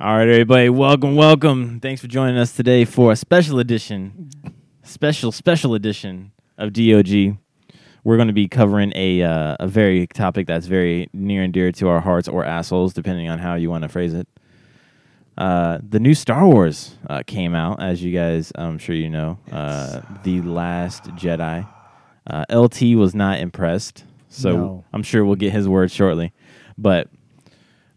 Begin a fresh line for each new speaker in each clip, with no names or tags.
All right, everybody, welcome, welcome. Thanks for joining us today for a special edition, special, special edition of DOG. We're going to be covering a uh, a very topic that's very near and dear to our hearts or assholes, depending on how you want to phrase it. Uh, the new Star Wars uh, came out, as you guys, I'm sure you know. Uh, the Last Jedi. Uh, LT was not impressed, so
No.
I'm sure we'll get his word shortly. But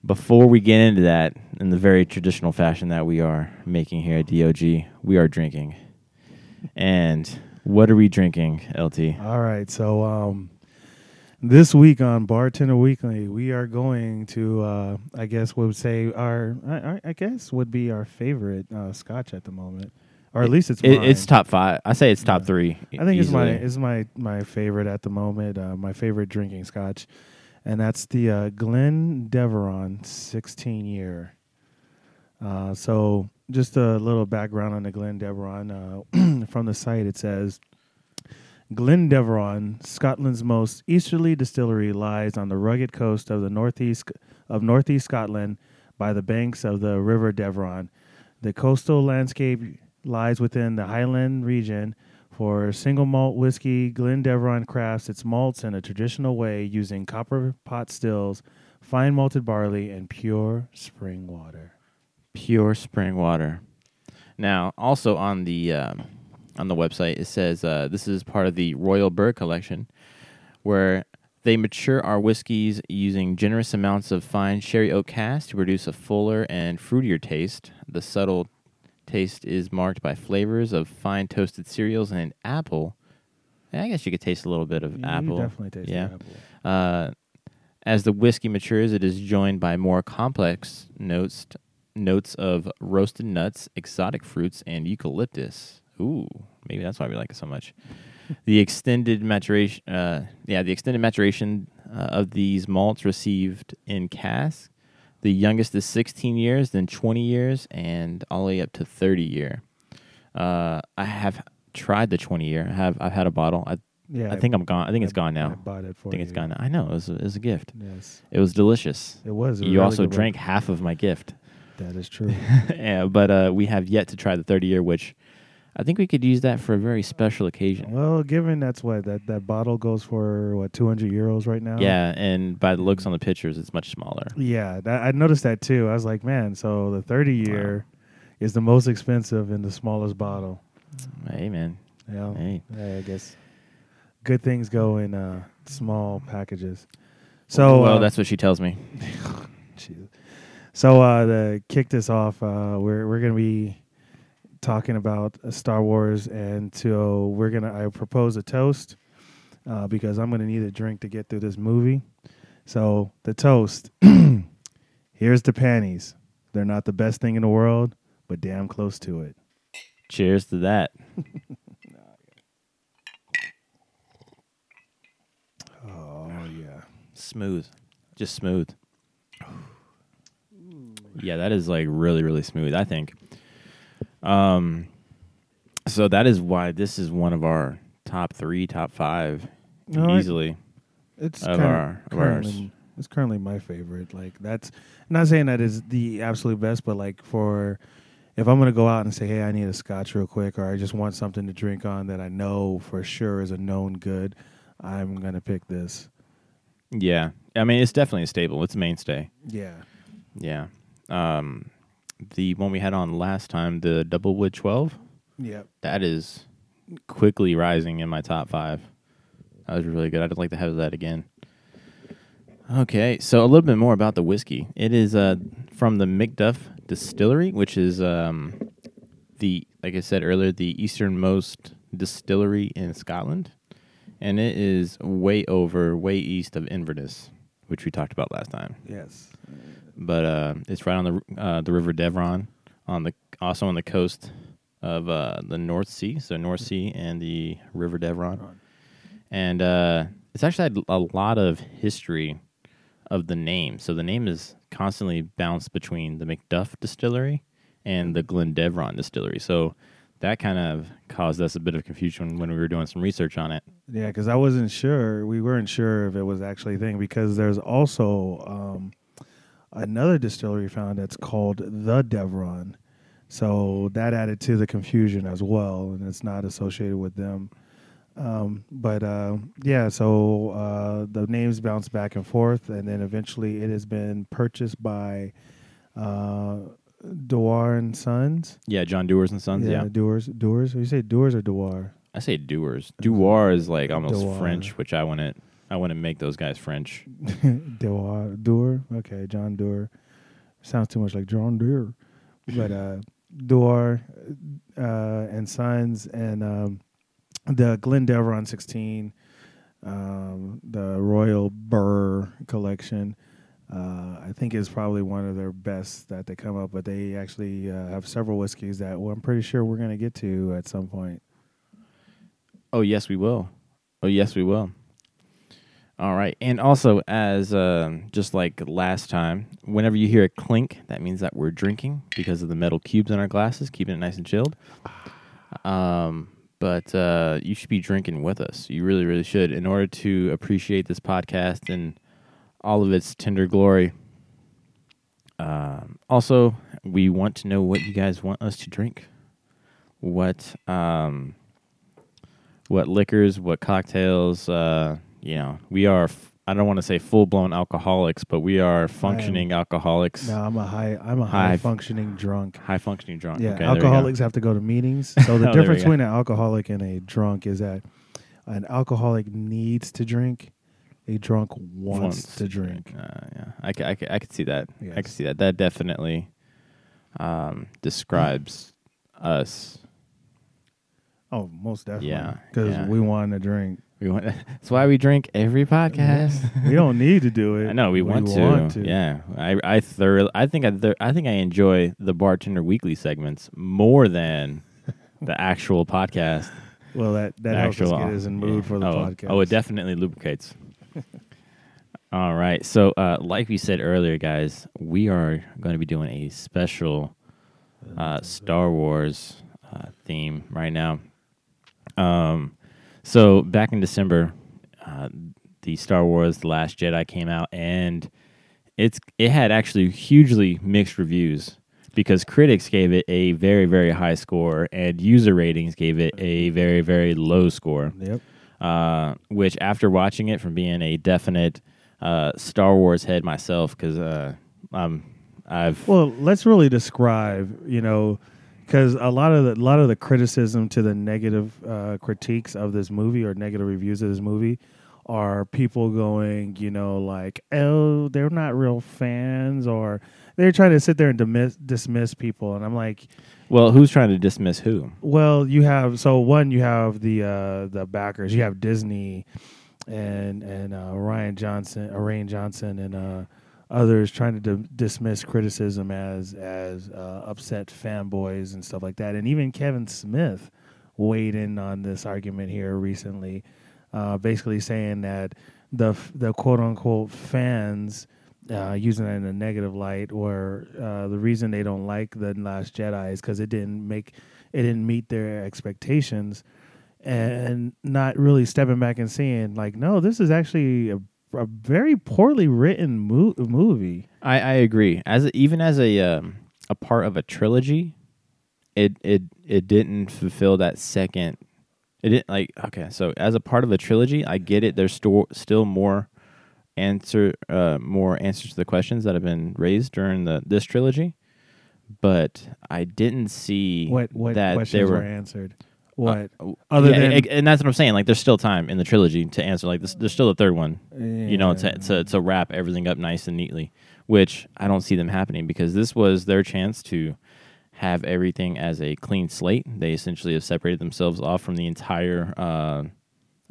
before we get into that, in the very traditional fashion that we are making here at DOG, we are drinking. And what are we drinking, LT?
All right, so um, this week on Bartender Weekly, we are going to, uh, I guess, would say our, I, I- guess, would be our favorite uh, Scotch at the moment, or at least it's
It, it's top five. I say it's top
Yeah.
three.
I think it's my
easily.
it's my my favorite at the moment. Uh, my favorite drinking Scotch, and that's the uh, Glen Deveron 16 year. Uh, so just a little background on the Glen Deveron. Uh, from the site, it says Glen Deveron, Scotland's most easterly distillery, lies on the rugged coast of the northeast of northeast Scotland, by the banks of the River Deveron. The coastal landscape lies within the Highland region. For single malt whiskey, Glen Deveron crafts its malts in a traditional way using copper pot stills, fine malted barley, and pure spring water.
pure spring water. Now, also on the um, on the website, it says uh, this is part of the Royal Burgh Collection, where they mature our whiskeys using generous amounts of fine sherry oak cask to produce a fuller and fruitier taste. The subtle taste is marked by flavors of fine toasted cereals and apple. Yeah, I guess you could taste a little bit of
You- you
apple.
definitely taste
yeah.
apple.
Uh, as the whiskey matures, it is joined by more complex notes notes of roasted nuts, exotic fruits, and eucalyptus. Ooh, maybe that's why we like it so much. the extended maturation, uh, yeah, the extended maturation uh, of these malts received in casks. The youngest is 16 years, then 20 years, and all the way up to 30 year. Uh, I have tried the 20 year. I have I've had a bottle. I
Yeah,
I think I'm gone. I think it's
I-
gone
I
now.
bought it for
I think it's
you.
gone. now. I know it was, a, it was a gift.
Yes,
It was delicious.
it was. It was
You
really
also
one.
drank half of my gift.
That is true.
yeah, but uh, we have yet to try the 30 year, which I think we could use that for a very special occasion.
well, given that's what that that bottle goes for, what 200 euros right now.
Yeah, and by the looks on the pictures, it's much smaller.
Yeah, that, I noticed that too. I was like, man, so the 30 year is the most expensive in the smallest bottle.
Hey, man.
Yeah,
Hey.
Yeah, I guess good things go in uh, small packages. So,
well,
uh,
that's what she tells me.
So uh, to kick this off, uh, we're we're gonna be talking about uh, Star Wars, and so we're gonna I propose a toast uh, because I'm gonna need a drink to get through this movie. So the toast. Here's the panties. They're not the best thing in the world, but damn close to it.
Cheers to that.
Oh yeah.
Smooth. Just smooth. Yeah, that is like really, really smooth, I think. Um so that is why this is one of our top three, top five
No,
easily.
It's
Of our- of ours.
it's currently my favorite. Like that's not saying that is the absolute best, but like for if I'm gonna go out and say, hey, I need a scotch real quick, or I just want something to drink on that I know for sure is a known good, I'm gonna pick this.
Yeah. I mean it's definitely a staple. It's a mainstay.
Yeah,
Yeah. Um the one we had on last time, the double wood twelve,
yeah.
that is quickly rising in my top five. That was really good. I'd like to have that again. Okay, so a little bit more about the whiskey. It is uh, from the Macduff Distillery, which is um, the, like I said earlier, the easternmost distillery in Scotland, and it is way over, way east of Inverness, which we talked about last time.
Yes.
But uh, it's right on the uh, the River Devon, on the also on the coast of uh, the North Sea, so North Sea and the River Devon, and uh, it's actually had a lot of history of the name. So the name is constantly bounced between the Macduff Distillery and the Glendevron Distillery. So that kind of caused us a bit of confusion when we were doing some research on it.
Yeah, because I wasn't sure. We weren't sure if it was actually a thing because there's also um, another distillery found that's called the Devron. So that added to the confusion as well, and it's not associated with them. Um, but uh, yeah, so uh, the names bounce back and forth, and then eventually it has been purchased by uh, Dewar and Sons.
Yeah, John Doers and Sons. Yeah,
Doers, Doers. You say Doers or Dewar?
I say Doers. Dewar is like almost
Dewar.
French, which I wouldn't. I want to make those guys French.
Dewar. Okay, John Doer. Sounds too much like John Deere, but uh, Dewar uh, and Sons and um, the Glen Deveron 16, um, the Royal Burgh collection. Uh, I think is probably one of their best that they come up, but they actually uh, have several whiskeys that well, I'm pretty sure we're going to get to at some point.
Oh yes, we will. Oh yes, we will. All right, and also as um, just like last time, whenever you hear a clink, that means that we're drinking because of the metal cubes in our glasses, keeping it nice and chilled. Um, but uh, you should be drinking with us. You really, really should, in order to appreciate this podcast and all of its tender glory. Um, also, we want to know what you guys want us to drink. What um, what liquors, what cocktails. Uh, you know, we are. F- I don't want to say full blown alcoholics, but we are functioning alcoholics.
No, I'm a high I'm a high,
High-
functioning drunk.
High functioning drunk.
Yeah,
Okay, there we go.
alcoholics have to go to meetings. So the
Oh, there we
difference
go.
between an alcoholic and a drunk is that an alcoholic needs to drink, a drunk wants, to drink.
Uh, yeah, I could, I could, I could see that. I
Yes.
could see that. That definitely um, describes us.
Oh, most definitely.
Yeah,
because
yeah.
we want to drink.
We want. That's why we drink every podcast.
we don't need to do it.
I know we, want, to.
to.
Yeah, I I thoroughly. I think I thor- I think I enjoy the bartender weekly segments more than the actual podcast.
Well, that that
The
helps us get us in mood
yeah.
for the
oh,
podcast.
Oh, it definitely lubricates. All right. So, uh, like we said earlier, guys, we are going to be doing a special uh, Star Wars uh, theme right now. Um, so back in December, uh, the Star Wars: The Last Jedi came out, and it's it had actually hugely mixed reviews because critics gave it a very very high score, and user ratings gave it a very very low score
Yep.
uh, which after watching it from being a definite uh, Star Wars head myself, because uh, um, I've
Well, let's really describe, you know, because a lot of the a lot of the criticism to the negative uh, critiques of this movie or negative reviews of this movie are people going, you know, like, oh, they're not real fans, or they're trying to sit there and dismiss, dismiss people, and I'm like,
well, who's trying to dismiss who?
well, you have so one, you have the uh, the backers, you have Disney and and uh, Ryan Johnson, uh, Rian Johnson, and uh, others trying to d- dismiss criticism as as uh, upset fanboys and stuff like that, and even Kevin Smith weighed in on this argument here recently, uh, basically saying that the the quote unquote fans. Uh, using it in a negative light, or uh, the reason they don't like the Last Jedi is because it didn't make it didn't meet their expectations and not really stepping back and seeing like no this is actually a, a very poorly written mo- movie
I, I agree. As a, even as a um, a part of a trilogy, it it it didn't fulfill that second. It didn't like okay. So as a part of a trilogy, I get it. There's sto- still more answer uh, more answers to the questions that have been raised during the this trilogy, but I didn't see
what what
that
questions
there
were,
were
answered what
Uh,
Other
yeah,
than-
and that's what I'm saying. Like, there's still time in the trilogy to answer. Like, this, there's still a third one. You know, to, to to wrap everything up nice and neatly, which I don't see them happening because this was their chance to have everything as a clean slate. They essentially have separated themselves off from the entire. Uh,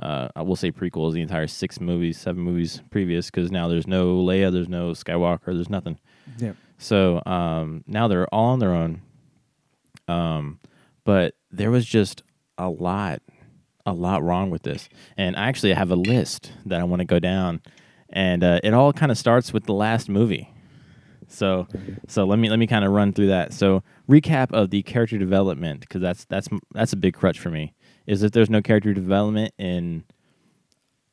uh, I will say prequels, the entire six movies, seven movies previous, because now there's no Leia, there's no Skywalker, there's nothing.
yeah
So um, now they're all on their own. Um, but there was just a lot, a lot wrong with this. And actually, I actually have a list that I want to go down, and uh, it all kind of starts with the last movie. So, so let me let me kind of run through that. So, recap of the character development because that's that's that's a big crutch for me. Is that there's no character development in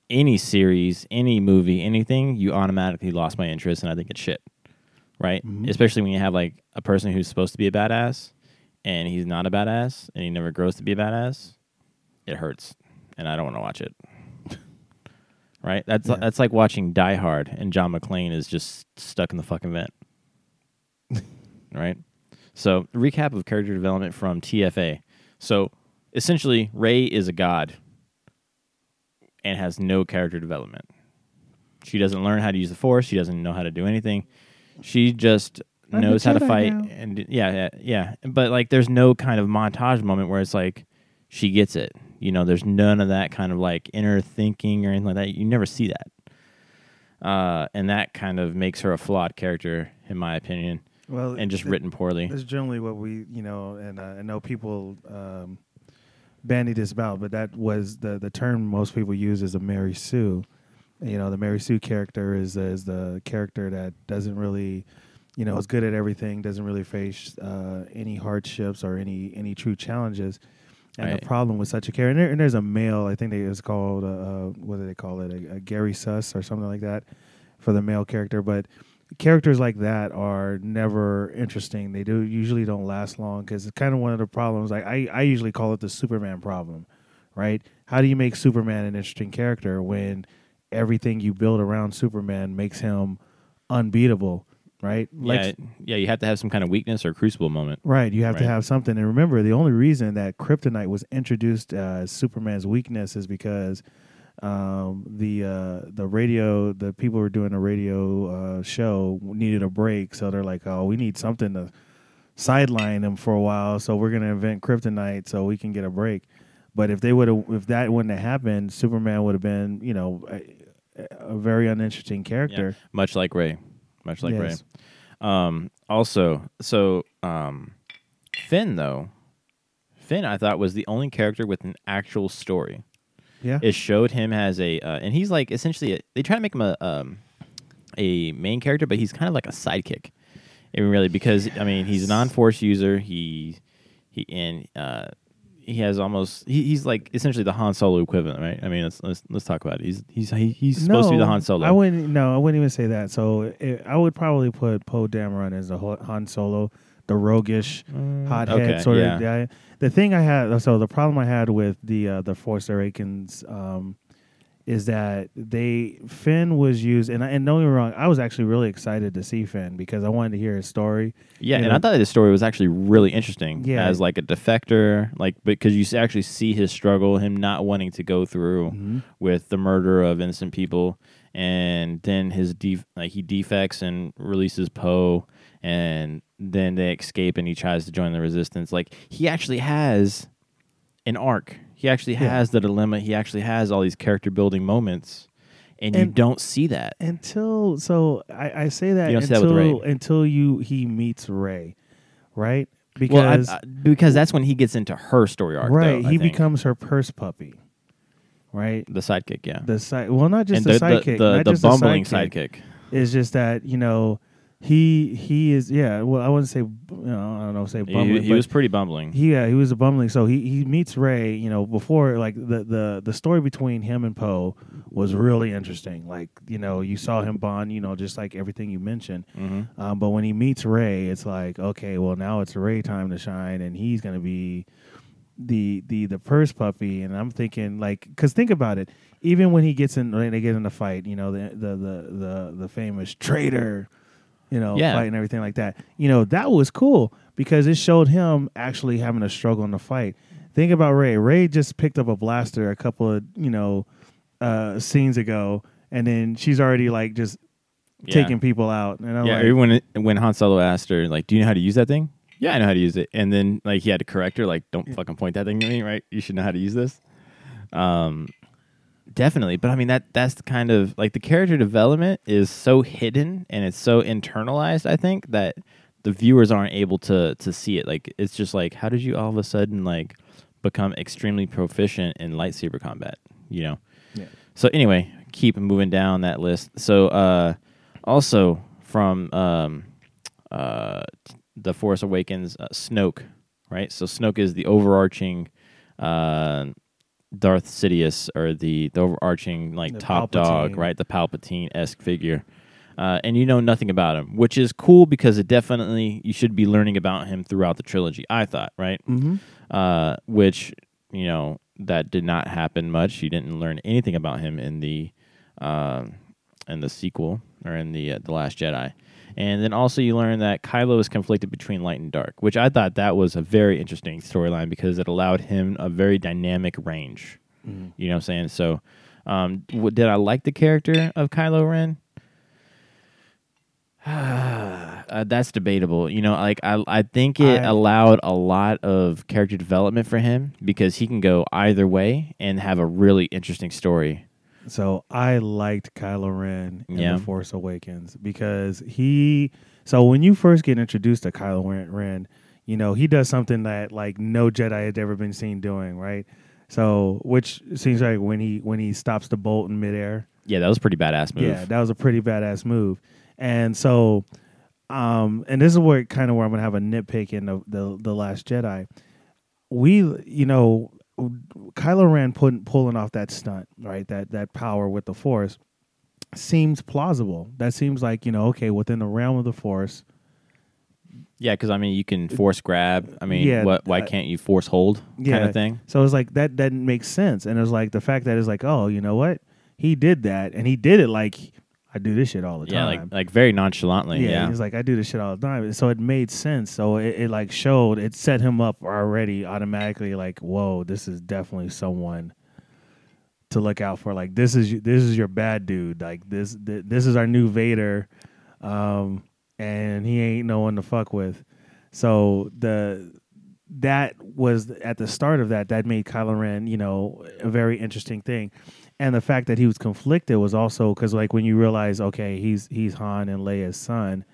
any series, any movie, anything, you automatically lost my interest, and I think it's shit. right?
Mhm.
Especially when you have like a person who's supposed to be a badass and he's not a badass and he never grows to be a badass. It hurts, and I don't want to watch it. right? That's
Yeah.
that's like watching Die Hard and John McClane is just stuck in the fucking vent. right? So, recap of character development from TFA. So, essentially, Rey is a god and has no character development. She doesn't learn how to use the Force. She doesn't know how to do anything. She just
I'm
knows how to fight.
now.
And yeah, yeah, yeah. But like, there's no kind of montage moment where it's like she gets it. You know, there's none of that kind of like inner thinking or anything like that. You never see that. Uh, and that kind of makes her a flawed character, in my opinion,
Well,
and just
th-
written poorly.
That's generally what we, you know, and uh, I know people um, bandy this about, but that was the the term most people use is a Mary Sue. You know, the Mary Sue character is is the character that doesn't really, you know, is good at everything, doesn't really face uh, any hardships or any any true challenges. And
Right.
the problem with such a character, and, there, and there's a male, I think they it's called, uh, uh, what do they call it, a, a Gary Suss or something like that, for the male character. But characters like that are never interesting. They do usually don't last long because it's kind of one of the problems. Like I, I usually call it the Superman problem, right? How do you make Superman an interesting character when everything you build around Superman makes him unbeatable, right?
yeah, yeah, you have to have some kind of weakness or crucible moment.
Right, you have to have something. And remember, the only reason that kryptonite was introduced uh, as Superman's weakness is because um, the uh, the radio, the people who were doing a radio uh, show needed a break, so they're like, "Oh, we need something to sideline him for a while, so we're gonna invent kryptonite so we can get a break." But if they would have, if that wouldn't have happened, Superman would have been, you know, a, a very uninteresting character.
Much like Rey. Much like
Yes.
Rey. Um, also, so um, Finn though, Finn I thought was the only character with an actual story.
Yeah,
It showed him as a, uh, and he's like essentially a, they try to make him a um, a main character, but he's kind of like a sidekick. I mean, really, because I mean, he's a non-force user. He he and uh, he has almost he, he's like essentially the Han Solo equivalent, right? I mean, let's let's, let's talk about it. He's he's he, he's supposed to be the Han Solo.
I wouldn't. No, I wouldn't even say that. So it, I would probably put Poe Dameron as the Han Solo, the roguish, hothead
okay,
sort
yeah.
of guy. The thing I had, so the problem I had with the uh, the Force Awakens um, is that they Finn was used, and I- and don't get me wrong, I was actually really excited to see Finn because I wanted to hear his story.
Yeah,
you
and
know-
I thought his story was actually really interesting.
Yeah.
as like a defector, like because you actually see his struggle, him not wanting to go through
Mhm.
with the murder of innocent people, and then his def- like he defects and releases Poe, and then they escape, and he tries to join the resistance. Like he actually has an arc. He actually
Yeah.
has the dilemma. He actually has all these character building moments, and, you don't see that.
Until so, I, I say that
see that
until until you he meets Rey, right?
Well, I-
Because
I- because that's when he gets into her story arc.
right,
though,
he
think.
becomes her purse puppy, right?
the sidekick. Yeah,
The side, well, not just
and
the,
the,
sidekick,
the, the
just the
bumbling
sidekick.
sidekick.
It's just that you know he he is yeah. Well, I wouldn't say you know I don't know say
He-
bumbling.
he,
but
was pretty bumbling.
he yeah he was a bumbling. So he he meets Rey. You know before like the the the story between him and Poe was really interesting. Like you know you saw him bond. You know just like everything you mentioned.
hmm
Um, but when he meets Rey, it's like, okay, well now it's Rey time to shine, and he's gonna be the the the purse puppy. And I'm thinking like, cause think about it. Even when he gets in, when they get in the fight, you know, the the the the, the famous traitor, you know,
Yeah.
fight and everything like that. You know, that was cool because it showed him actually having a struggle in the fight. Think about Rey. Rey just picked up a blaster a couple of you know uh, scenes ago, and then she's already like just
Yeah.
taking people out. And I'm
yeah,
like,
when when Han Solo asked her, like, "Do you know how to use that thing?" Yeah, I know how to use it. And then like he had to correct her, like, "Don't fucking point that thing at me, right? You should know how to use this." Um, definitely. But I mean that that's the kind of like the character development is so hidden and it's so internalized. I think that the viewers aren't able to to see it. Like it's just like, how did you all of a sudden like become extremely proficient in lightsaber combat? You know.
Yeah.
So anyway, keep moving down that list. So uh, also from um, uh, the Force Awakens, uh, Snoke, right? So Snoke is the overarching uh, Darth Sidious, or the the overarching like
The
top dog, right? The Palpatine esque figure. uh, and you know nothing about him, which is cool because it definitely you should be learning about him throughout the trilogy. I thought, right?
Mm-hmm.
Uh, which you know that did not happen much. You didn't learn anything about him in the uh, in the sequel or in the uh, the Last Jedi. And then also you learn that Kylo is conflicted between light and dark, which I thought that was a very interesting storyline because it allowed him a very dynamic range.
Mhm.
You know what I'm saying? So, um, w- did I like the character of Kylo Ren? uh, that's debatable. You know, like I, I think it
I-
allowed a lot of character development for him because he can go either way and have a really interesting story.
So I liked Kylo Ren in
Yeah.
The Force Awakens because he. So when you first get introduced to Kylo Ren, you know he does something that like no Jedi had ever been seen doing, right? So which seems like when he when he stops the bolt in midair,
Yeah, that was a pretty badass move.
yeah, that was a pretty badass move. And so, um, and this is where kind of where I'm gonna have a nitpick in the the, the Last Jedi. We, you know, Kylo Ren putting pulling off that stunt, right? That that power with the Force seems plausible. That seems like you know, okay, within the realm of the Force.
Yeah, because I mean, you can force grab. I mean,
Yeah,
what? Why can't you force hold? Kind of thing.
So it's like that that makes sense, and it's like the fact that it's like, oh, you know what, he did that, and he did it like I do this shit all the
Yeah,
time.
like like very nonchalantly.
yeah,
Yeah,
he's like, I do this shit all the time. So it made sense. So it, it like showed, it set him up already automatically. Like, whoa, this is definitely someone to look out for. Like, this is this is your bad dude. Like this th- this is our new Vader, um, and he ain't no one to fuck with. So the that was at the start of that that made Kylo Ren, you know, a very interesting thing. And the fact that he was conflicted was also because, like, when you realize, okay, he's he's Han and Leia's son,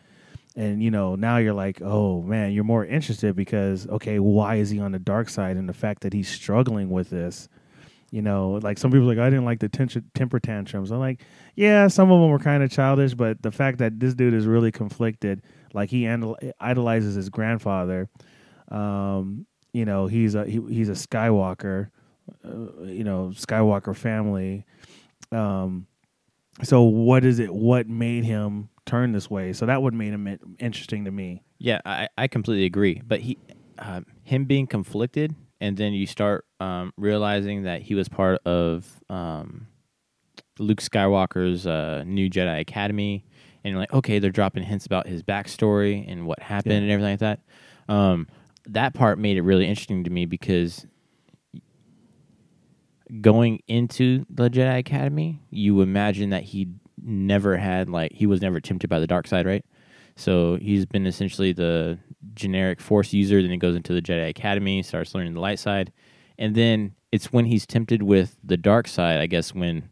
and you know now you're like, oh man, you're more interested because, okay, why is he on the dark side? And the fact that he's struggling with this, you know, like some people like I didn't like the ten- temper tantrums. I'm like, yeah, some of them were kind of childish, but the fact that this dude is really conflicted, like he idol- idolizes his grandfather, um, you know, he's a he, he's a Skywalker, uh, you know, Skywalker family. Um, so what is it? What made him turn this way? So that would made him interesting to me.
yeah. I I completely agree. But he, uh, him being conflicted, and then you start um, realizing that he was part of um, Luke Skywalker's uh, new Jedi Academy, and you're like, okay, they're dropping hints about his backstory and what happened
Yeah.
and everything like that. Um, that part made it really interesting to me because going into the Jedi Academy, you imagine that he never had like he was never tempted by the dark side, right? So he's been essentially the generic Force user. Then he goes into the Jedi Academy, starts learning the light side, and then it's when he's tempted with the dark side. I guess when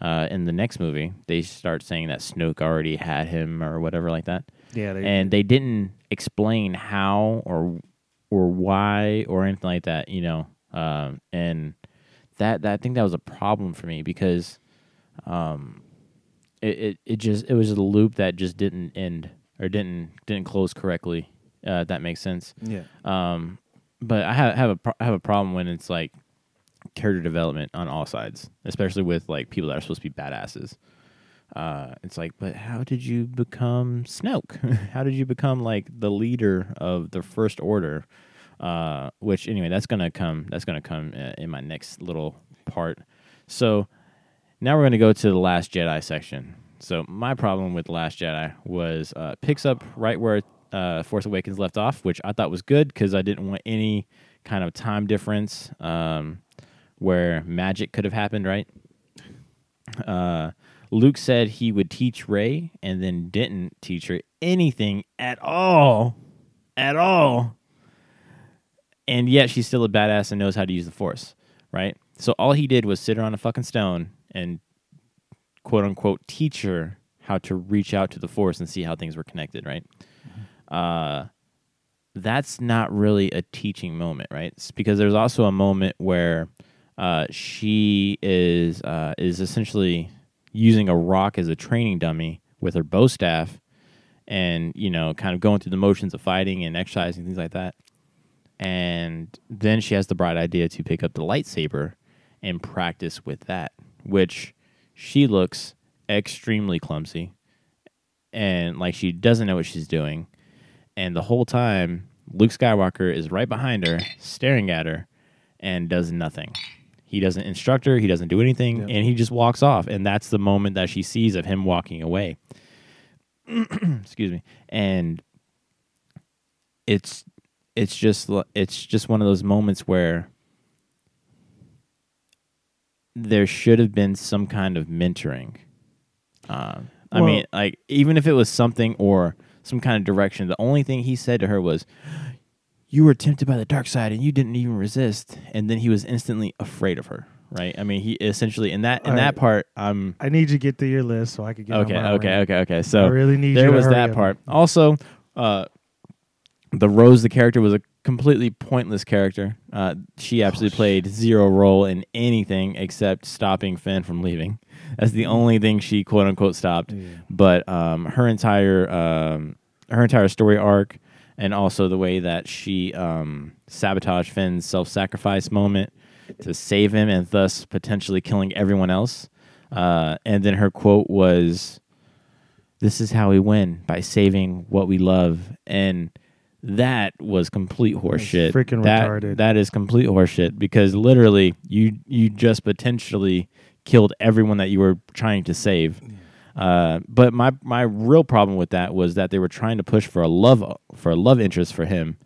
uh, in the next movie they start saying that Snoke already had him or whatever like that,
Yeah, they,
and they didn't explain how or or why or anything like that. You know, um, and that that I think that was a problem for me because um, it, it it just it was a loop that just didn't end or didn't didn't close correctly. Uh, that makes sense.
yeah,
Um, but I have have a pro- have a problem when it's like character development on all sides, especially with like people that are supposed to be badasses. Uh, it's like, but how did you become Snoke? how did you become like the leader of the First Order? Uh, which anyway, that's gonna come. That's gonna come uh, in my next little part. So now we're gonna go to the Last Jedi section. So my problem with the Last Jedi was uh, picks up right where uh, Force Awakens left off, which I thought was good because I didn't want any kind of time difference um, where magic could have happened. Right. Uh, Luke said he would teach Rey, and then didn't teach her anything at all, at all. And yet she's still a badass and knows how to use the Force, right? So all he did was sit her on a fucking stone and quote unquote teach her how to reach out to the Force and see how things were connected, right? Uh, that's not really a teaching moment, right? It's because there's also a moment where uh, she is uh, is essentially using a rock as a training dummy with her bow staff, and you know, kind of going through the motions of fighting and exercising things like that. And then she has the bright idea to pick up the lightsaber and practice with that, which she looks extremely clumsy. and like she doesn't know what she's doing, and the whole time Luke Skywalker is right behind her, staring at her, and does nothing. He doesn't instruct her. He doesn't do anything,
Yep.
and he just walks off. And that's the moment that she sees of him walking away. Excuse me. And it's it's just it's just one of those moments where there should have been some kind of mentoring. Um, I
Well-
mean, like even if it was something or some kind of direction, the only thing he said to her was, "You were tempted by the dark side and you didn't even resist," and then he was instantly afraid of her. Right? I mean, he essentially in that in
All
that
right.
part, um,
I need you to get through your list so I could get.
okay, okay, okay, okay. So
I really need
there was that
up.
part. Also, uh, the Rose, the character, was a completely pointless character. Uh, she absolutely played zero role in anything except stopping Finn from leaving. That's the only thing she quote unquote stopped.
Yeah.
But um, her entire um, her entire story arc, and also the way that she um, sabotaged Finn's self sacrifice moment to save him, and thus potentially killing everyone else. Uh, and then her quote was, "This is how we win by saving what we love." And that was complete horseshit.
freaking
that,
retarded.
That is complete horseshit because literally you you just potentially killed everyone that you were trying to save. Uh, but my my real problem with that was that they were trying to push for a love for a love interest for him,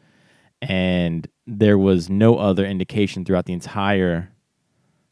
and there was no other indication throughout the entire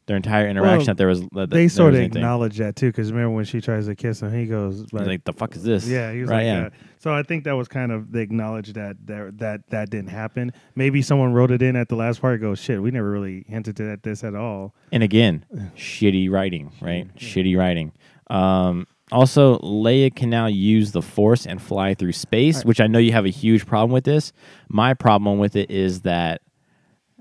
their entire interaction
Well,
that there was that
They sort of acknowledge that too, because remember when she tries to kiss him, he goes like,
like, the fuck is this?
"Yeah," he was
right,
like
yeah.
So I think that was kind of they acknowledge that that that that didn't happen. Maybe someone wrote it in at the last part. and Goes, shit, we never really hinted at this at all.
And again, shitty writing, right? Shitty writing. Um, also, Leia can now use the Force and fly through space,
Right.
which I know you have a huge problem with this. My problem with it is that,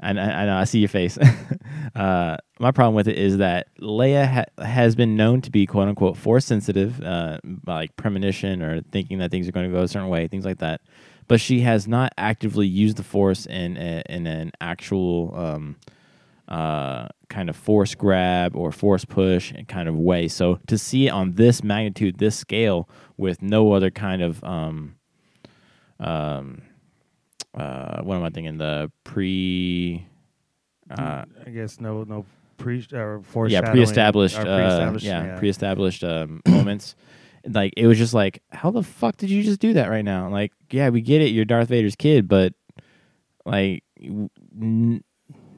I, I know I see your face. uh, my problem with it is that Leia ha- has been known to be quote unquote force sensitive, uh, by, like premonition or thinking that things are going to go a certain way, things like that. But she has not actively used the Force in a, in an actual um, uh, kind of force grab or force push kind of way. So to see it on this magnitude, this scale, with no other kind of um, um, uh, what am I thinking? The pre, uh,
I guess no no pre or
yeah, pre-established,
or
uh,
pre-established,
yeah, pre-established um, moments. Like it was just like, how the fuck did you just do that right now? Like, yeah, we get it, you're Darth Vader's kid, but like, n-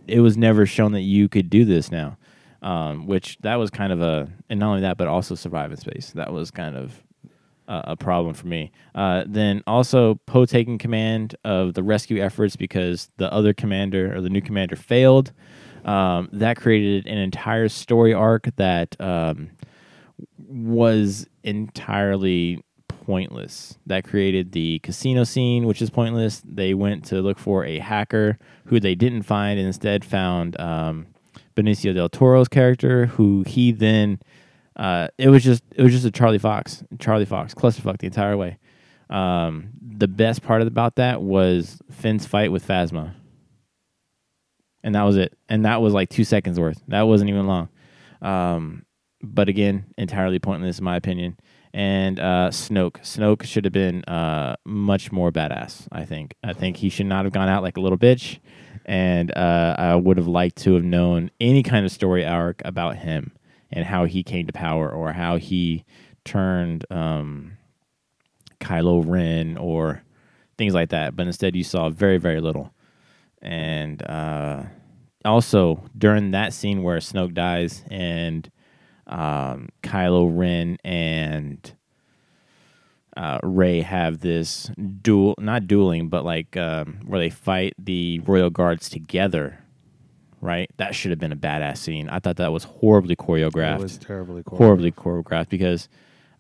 it was never shown that you could do this now. Um, which that was kind of a, and not only that, but also survive in space. That was kind of a, a problem for me. Uh, then also Poe taking command of the rescue efforts because the other commander or the new commander failed. Um, that created an entire story arc that um, was entirely pointless. That created the casino scene, which is pointless. They went to look for a hacker who they didn't find, and instead found um, Benicio del Toro's character, who he then. Uh, it was just it was just a Charlie Fox, Charlie Fox clusterfuck the entire way. Um, the best part about that was Finn's fight with Phasma, and that was it. And that was like two seconds worth. That wasn't even long. Um, but again, entirely pointless in my opinion. And uh, Snoke, Snoke should have been uh, much more badass. I think. I think he should not have gone out like a little bitch. And uh, I would have liked to have known any kind of story arc about him and how he came to power, or how he turned um, Kylo Ren, or things like that. But instead, you saw very, very little. And uh, also during that scene where Snoke dies and um, Kylo Ren and uh, Rey have this duel, not dueling, but like um, where they fight the royal guards together. Right, that should have been a badass scene. I thought that was horribly choreographed,
It was terribly choreographed.
horribly choreographed because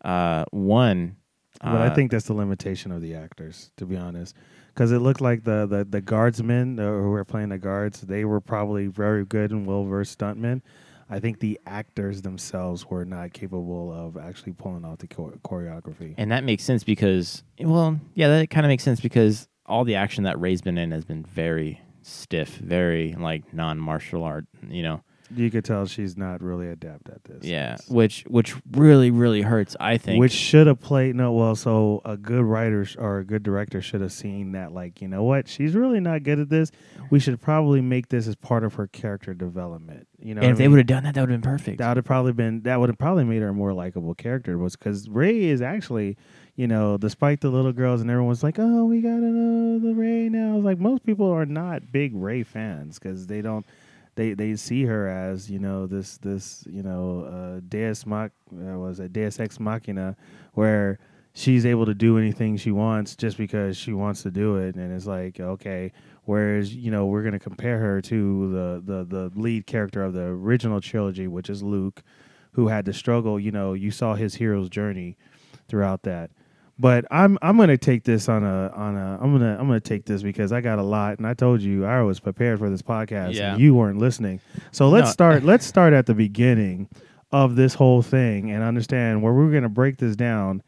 uh, one,
But I
uh,
think that's the limitation of the actors, to be honest, because it looked like the the the guardsmen uh, who were playing the guards, they were probably very good and well versed stuntmen. I think the actors themselves were not capable of actually pulling off the chore- choreography.
And that makes sense because, well, yeah, that kind of makes sense because all the action that Rey's been in has been very stiff, very like non martial art, you know.
You could tell she's not really adept at this.
Yeah, which which really really hurts. I think.
Which should have played no well. So a good writer sh- or a good director should have seen that. Like, you know what? She's really not good at this. We should probably make this as part of her character development. You know,
and if they would have done that, that would have been perfect.
that would have probably been that would have probably made her a more likable character was because Rey is actually, you know, despite the little girls and everyone's like, oh, we gotta know the Rey now. It's like most people are not big Rey fans because they don't. They, they see her as you know this this you know uh, Deus Mach uh, was a Deus Ex Machina where she's able to do anything she wants just because she wants to do it and it's like okay whereas you know we're going to compare her to the, the the lead character of the original trilogy which is Luke who had to struggle you know you saw his hero's journey throughout that but I'm I'm gonna take this on a on a I'm gonna I'm gonna take this because I got a lot and I told you I was prepared for this podcast
Yeah.
and you weren't listening. So let's
No.
start let's start at the beginning of this whole thing and understand where we're gonna break this down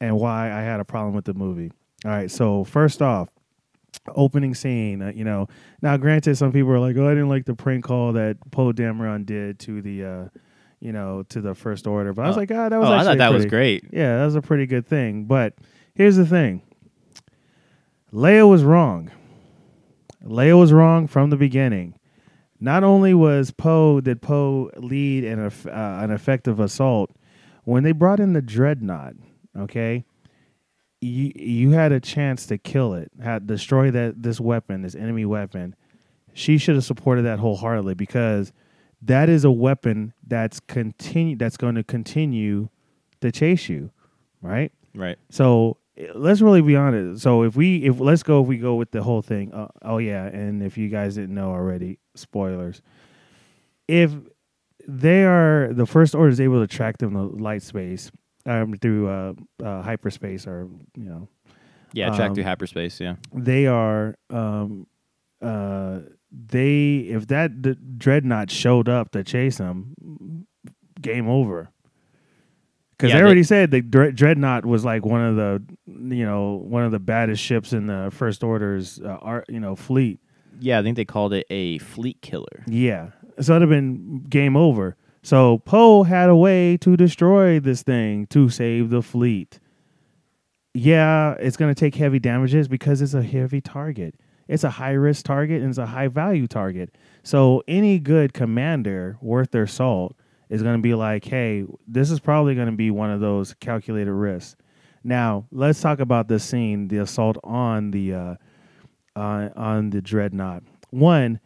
and why I had a problem with the movie. All right, so first off, opening scene. Uh, you know, now granted, some people are like, "Oh, I didn't like the prank call that Poe Dameron did to the, uh, you know, to the First Order." But I was
Oh.
like, "God, that was
oh, I thought that was great.
yeah, that was a pretty good thing. But here's the thing Leia was wrong. Leia was wrong from the beginning. Not only was Poe did Poe lead an uh, an effective assault, when they brought in the dreadnought, okay, you you had a chance to kill it, had destroy that this weapon, this enemy weapon. She should have supported that wholeheartedly because that is a weapon that's continue that's going to continue to chase you, right?
Right.
So let's really be honest. So if we if let's go if we go with the whole thing. Uh, oh yeah, and if you guys didn't know already, spoilers. If they are the first order is able to track them to light space um, through uh, uh, hyperspace or you know
Yeah, track
Um,
through hyperspace. Yeah.
they are um uh they if that d- dreadnought showed up to chase them game over. Because
Yeah,
they
they-
already said the Dre- dreadnought was like one of the you know one of the baddest ships in the first order's uh, art you know fleet.
Yeah, I think they called it a fleet killer.
yeah. So it'd have been game over. So poe had a way to destroy this thing to save the fleet. Yeah, it's going to take heavy damages because it's a heavy target. It's a high risk target and it's a high value target. So any good commander worth their salt is going to be like, hey, this is probably going to be one of those calculated risks. Now let's talk about this scene, the assault on the uh, uh, on the dreadnought. One,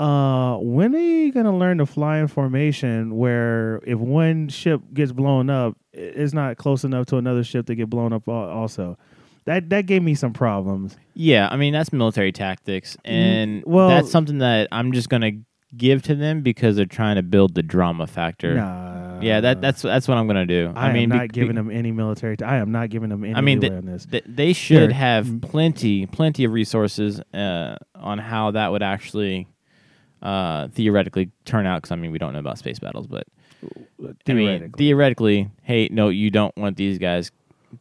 uh, when are you gonna learn to fly in formation where if one ship gets blown up, it's not close enough to another ship to get blown up also? That that gave me some problems.
Yeah, I mean that's military tactics, and
Mm, well-
that's something that I'm just gonna give to them because they're trying to build the drama factor.
Nah.
Yeah, that that's that's what I'm gonna do.
I,
mean,
am
be-
not giving
be-
them any military. T- I am not giving them any
I mean, the-
on this.
th- they should
Sure.
have
Mm.
plenty, plenty of resources uh, on how that would actually uh, theoretically turn out. Because I mean, we don't know about space battles, but I mean, theoretically, hey, no, you don't want these guys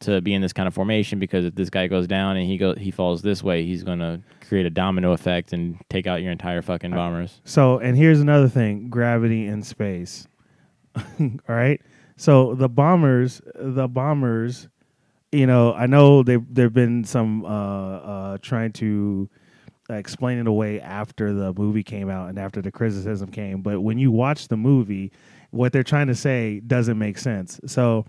to be in this kind of formation because if this guy goes down and he go he falls this way, he's gonna create a domino effect and take out your entire fucking bombers.
So, and here's another thing: gravity in space. All right. So the bombers, the bombers, you know, I know they there've been some uh, uh, trying to explain it away after the movie came out and after the criticism came, but when you watch the movie, what they're trying to say doesn't make sense. So.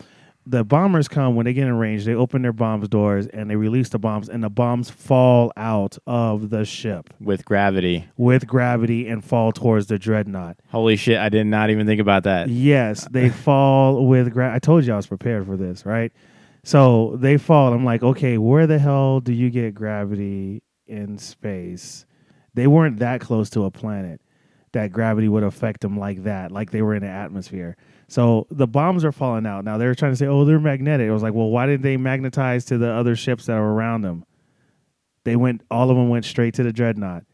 The bombers come when they get in range. They open their bombs doors and they release the bombs, and the bombs fall out of the ship
With gravity,
with gravity and fall towards the dreadnought.
holy shit! I did not even think about that.
Yes, they fall with gra- I told you I was prepared for this, right? So they fall. I'm like, okay, where the hell do you get gravity in space? They weren't that close to a planet that gravity would affect them like that, like they were in the atmosphere. So the bombs are falling out. Now they're trying to say, oh, they're magnetic. It was like, well, why didn't they magnetize to the other ships that are around them? They went, all of them went straight to the dreadnought.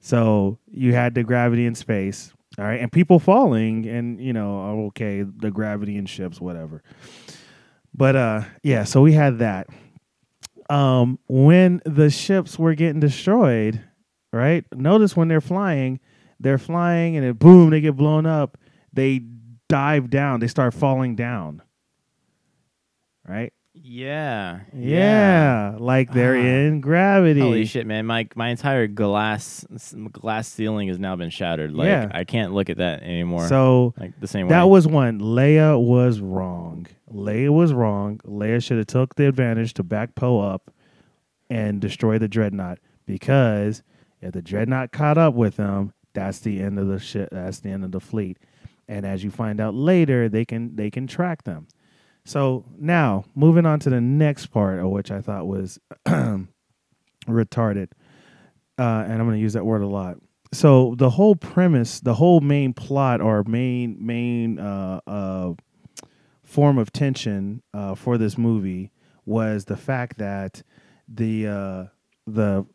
So you had the gravity in space, all right, and people falling, and you know, oh, okay, the gravity in ships, whatever. But uh, yeah, so we had that. Um, when the ships were getting destroyed, right? Notice when they're flying, they're flying and it boom, they get blown up. They dive down. They start falling down. Right?
Yeah.
Yeah, like they're
Ah.
in gravity.
Holy shit, man! My my entire glass glass ceiling has now been shattered. Like
Yeah.
I can't look at that anymore.
So
like the same
that
way.
was one. Leia was wrong. Leia was wrong. Leia should have took the advantage to back Poe up and destroy the dreadnought because if the dreadnought caught up with them, that's the end of the ship. That's the end of the fleet. And as you find out later, they can they can track them. So now moving on to the next part, of which I thought was retarded, uh, and I'm going to use that word a lot. So the whole premise, the whole main plot or main main uh, uh, form of tension uh, for this movie was the fact that the uh, the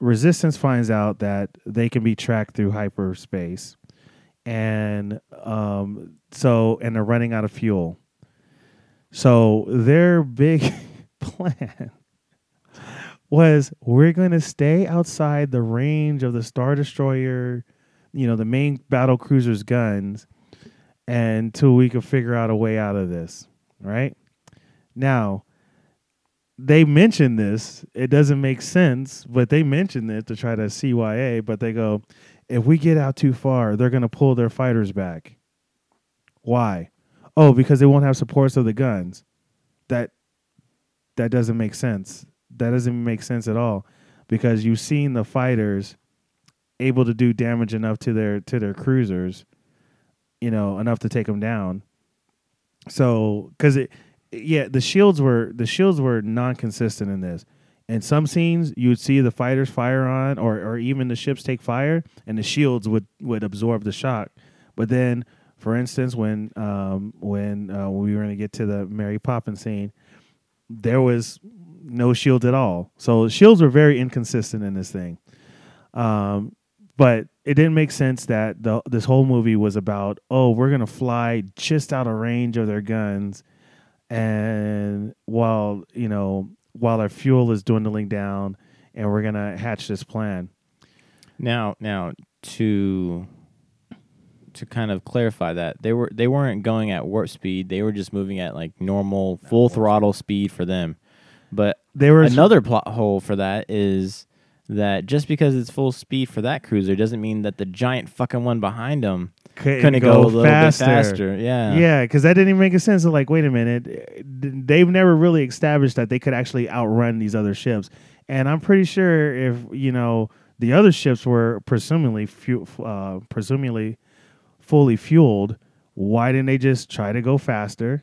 resistance finds out that they can be tracked through hyperspace, and um, so and they're running out of fuel. So their big plan was we're going to stay outside the range of the Star Destroyer, you know, the main battle cruiser's guns until we can figure out a way out of this, right? Now, they mention this. It doesn't make sense, but they mention it to try to CYA, but they go, if we get out too far, they're going to pull their fighters back. Why? Oh, because they won't have supports of the guns. That that doesn't make sense. That doesn't make sense at all because you've seen the fighters able to do damage enough to their to their cruisers, you know, enough to take them down. So, because it, yeah, the shields were the shields were non-consistent in this. In some scenes, you would see the fighters fire on, or or even the ships take fire, and the shields would would absorb the shock. But then, for instance, when um when uh, we were going to get to the Mary Poppins scene, there was no shield at all. So shields were very inconsistent in this thing. Um, but it didn't make sense that the this whole movie was about oh we're gonna fly just out of range of their guns, and while you know while our fuel is dwindling down, and we're gonna hatch this plan.
Now, now to to kind of clarify that they were they weren't going at warp speed. They were just moving at like normal full throttle speed for them. But
They were
another plot hole for that is that just because it's full speed for that cruiser doesn't mean that the giant fucking one behind them
couldn't,
couldn't go, a little bit faster. Yeah.
Yeah, because that didn't even make a sense. Of like, wait a minute, they've never really established that they could actually outrun these other ships. And I'm pretty sure if you know the other ships were presumably fu- uh, presumably fully fueled, why didn't they just try to go faster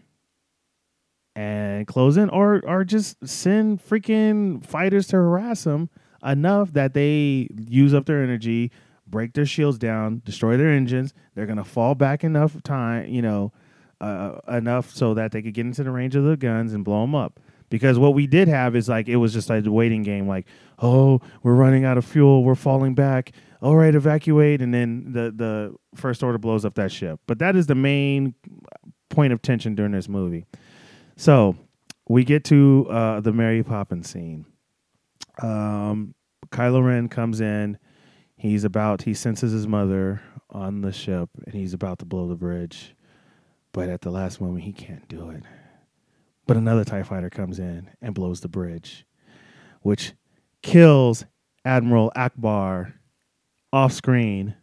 and close in, or or just send freaking fighters to harass them enough that they use up their energy, break their shields down, destroy their engines. They're gonna fall back enough time, you know, uh, enough so that they could get into the range of the guns and blow them up. Because what we did have is like it was just like a waiting game. Like, oh, we're running out of fuel, we're falling back. All right, evacuate, and then the the first order blows up that ship. But that is the main point of tension during this movie. So we get to uh, the Mary Poppins scene. Um, Kylo Ren comes in. He's about. He senses his mother on the ship, and he's about to blow the bridge. But at the last moment, he can't do it. But another Tie Fighter comes in and blows the bridge, which kills Admiral Ackbar off screen.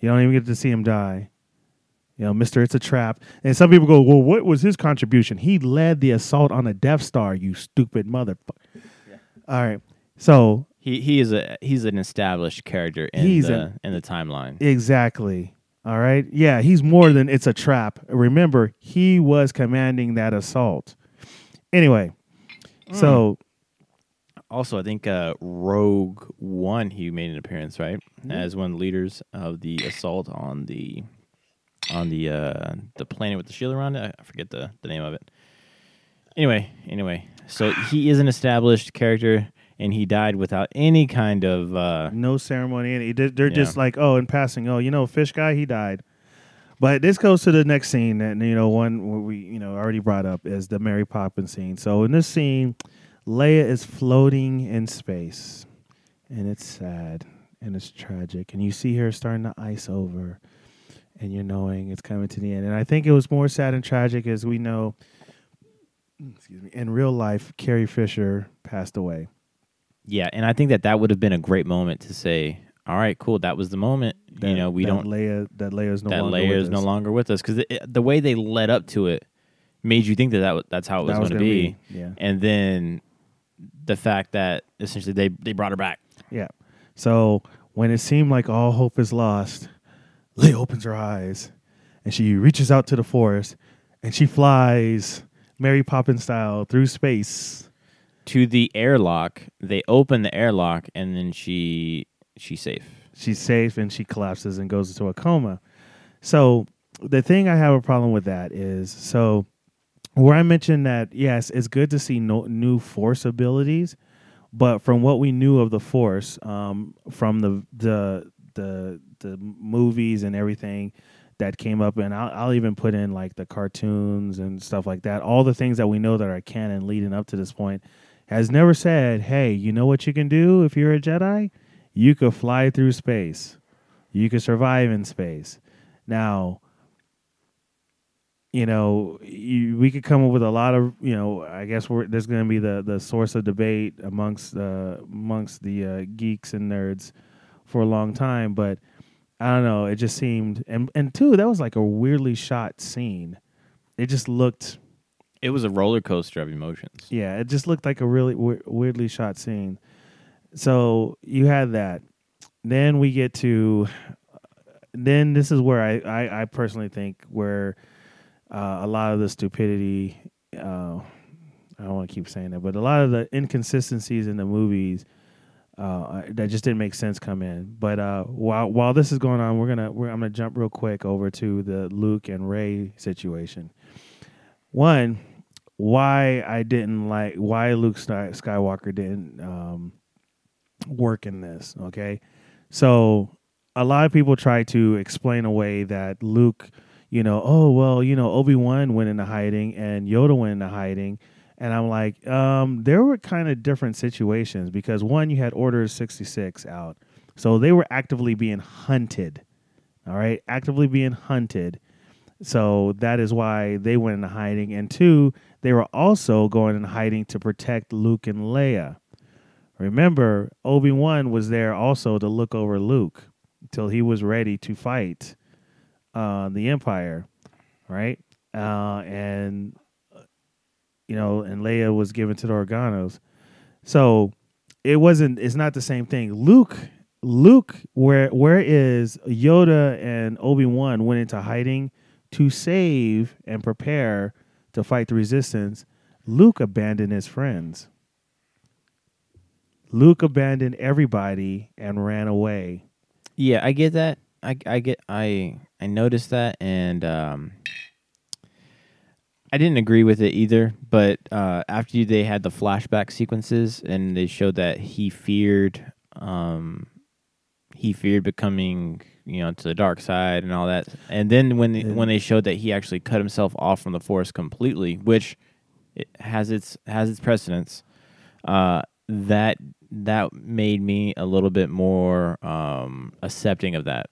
You don't even get to see him die. You know, Mister, it's a trap. And some people go, "Well, what was his contribution? He led the assault on the Death Star. You stupid motherfucker." All right, so
He he is a he's an established character in
He's
the in the timeline.
exactly. All right, yeah, he's more than it's a trap. Remember, he was commanding that assault. Anyway, so
Also, I think uh, Rogue One he made an appearance right
Mm-hmm.
as one of the leaders of the assault on the on the uh, the planet with the shield around it. I forget the, the name of it. Anyway, anyway, so he is an established character, and he died without any kind of uh,
no ceremony. And they- they're
Yeah.
just like, oh, in passing, oh, you know, fish guy, he died. But this goes to the next scene that you know one where we you know already brought up is the Mary Poppins scene. So in this scene, Leia is floating in space, and it's sad. and it's tragic, and you see her starting to ice over, and you're knowing it's coming to the end. And I think it was more sad and tragic as we know. Excuse me. In real life, Carrie Fisher passed away.
Yeah, and I think that that would have been a great moment to say, "All right, cool, that was the moment."
That,
you know, we
that
don't
Leia that Leia's no
that
longer Leia
is no longer with us because eh, the way they led up to it made you think that, that that's how it was,
was
going to be.
be- yeah.
and then the fact that essentially they they brought her back.
Yeah. So when it seemed like all hope is lost, Leia opens her eyes and she reaches out to the force and she flies Mary Poppins style through space.
to the airlock. They open the airlock, and then she she's safe.
She's safe and she collapses and goes into a coma. So the thing I have a problem with that is so where I mentioned that yes, it's good to see no, new force abilities, but from what we knew of the force, um, from the the the the movies and everything that came up, and I'll, I'll even put in like the cartoons and stuff like that. All the things that we know that are canon leading up to this point has never said, "Hey, you know what you can do if you're a Jedi? You could fly through space. You could survive in space." Now, you know, you, we could come up with a lot of, you know, I guess there's going to be the, the source of debate amongst uh, amongst the uh, geeks and nerds for a long time, but I don't know. It just seemed, and and two, that was like a weirdly shot scene. It just looked,
It was a roller coaster of emotions.
yeah, it just looked like a really we- weirdly shot scene. So you had that. Then we get to, then this is where I I, I personally think where uh, a lot of the stupidity. Uh, I don't want to keep saying that, but a lot of the inconsistencies in the movies uh, that just didn't make sense come in. But uh, while while this is going on, we're gonna we're, I'm gonna jump real quick over to the Luke and Rey situation. One, why I didn't like why Luke Skywalker didn't um, work in this. Okay, so a lot of people try to explain away that Luke, you know, oh well, you know, Obi Wan went into hiding and Yoda went into hiding, and I'm like, um, there were kind of different situations because one, you had Order sixty six out, so they were actively being hunted. All right, actively being hunted. So that is why they went into hiding. And two, they were also going in hiding to protect Luke and Leia. Remember, Obi Wan was there also to look over Luke until he was ready to fight uh, the Empire, right? Uh, and you know, and Leia was given to the Organas. So it wasn't. It's not the same thing. Luke, Luke, where where is Yoda and Obi Wan went into hiding to save and prepare to fight the Resistance. Luke abandoned his friends. Luke abandoned everybody and ran away.
Yeah, I get that. I I get I I noticed that and um I didn't agree with it either, but uh after they had the flashback sequences and they showed that he feared um he feared becoming, you know, to the dark side and all that. And then when
And-
when they showed that he actually cut himself off from the force completely, which it has its has its precedence, uh that that made me a little bit more um accepting of that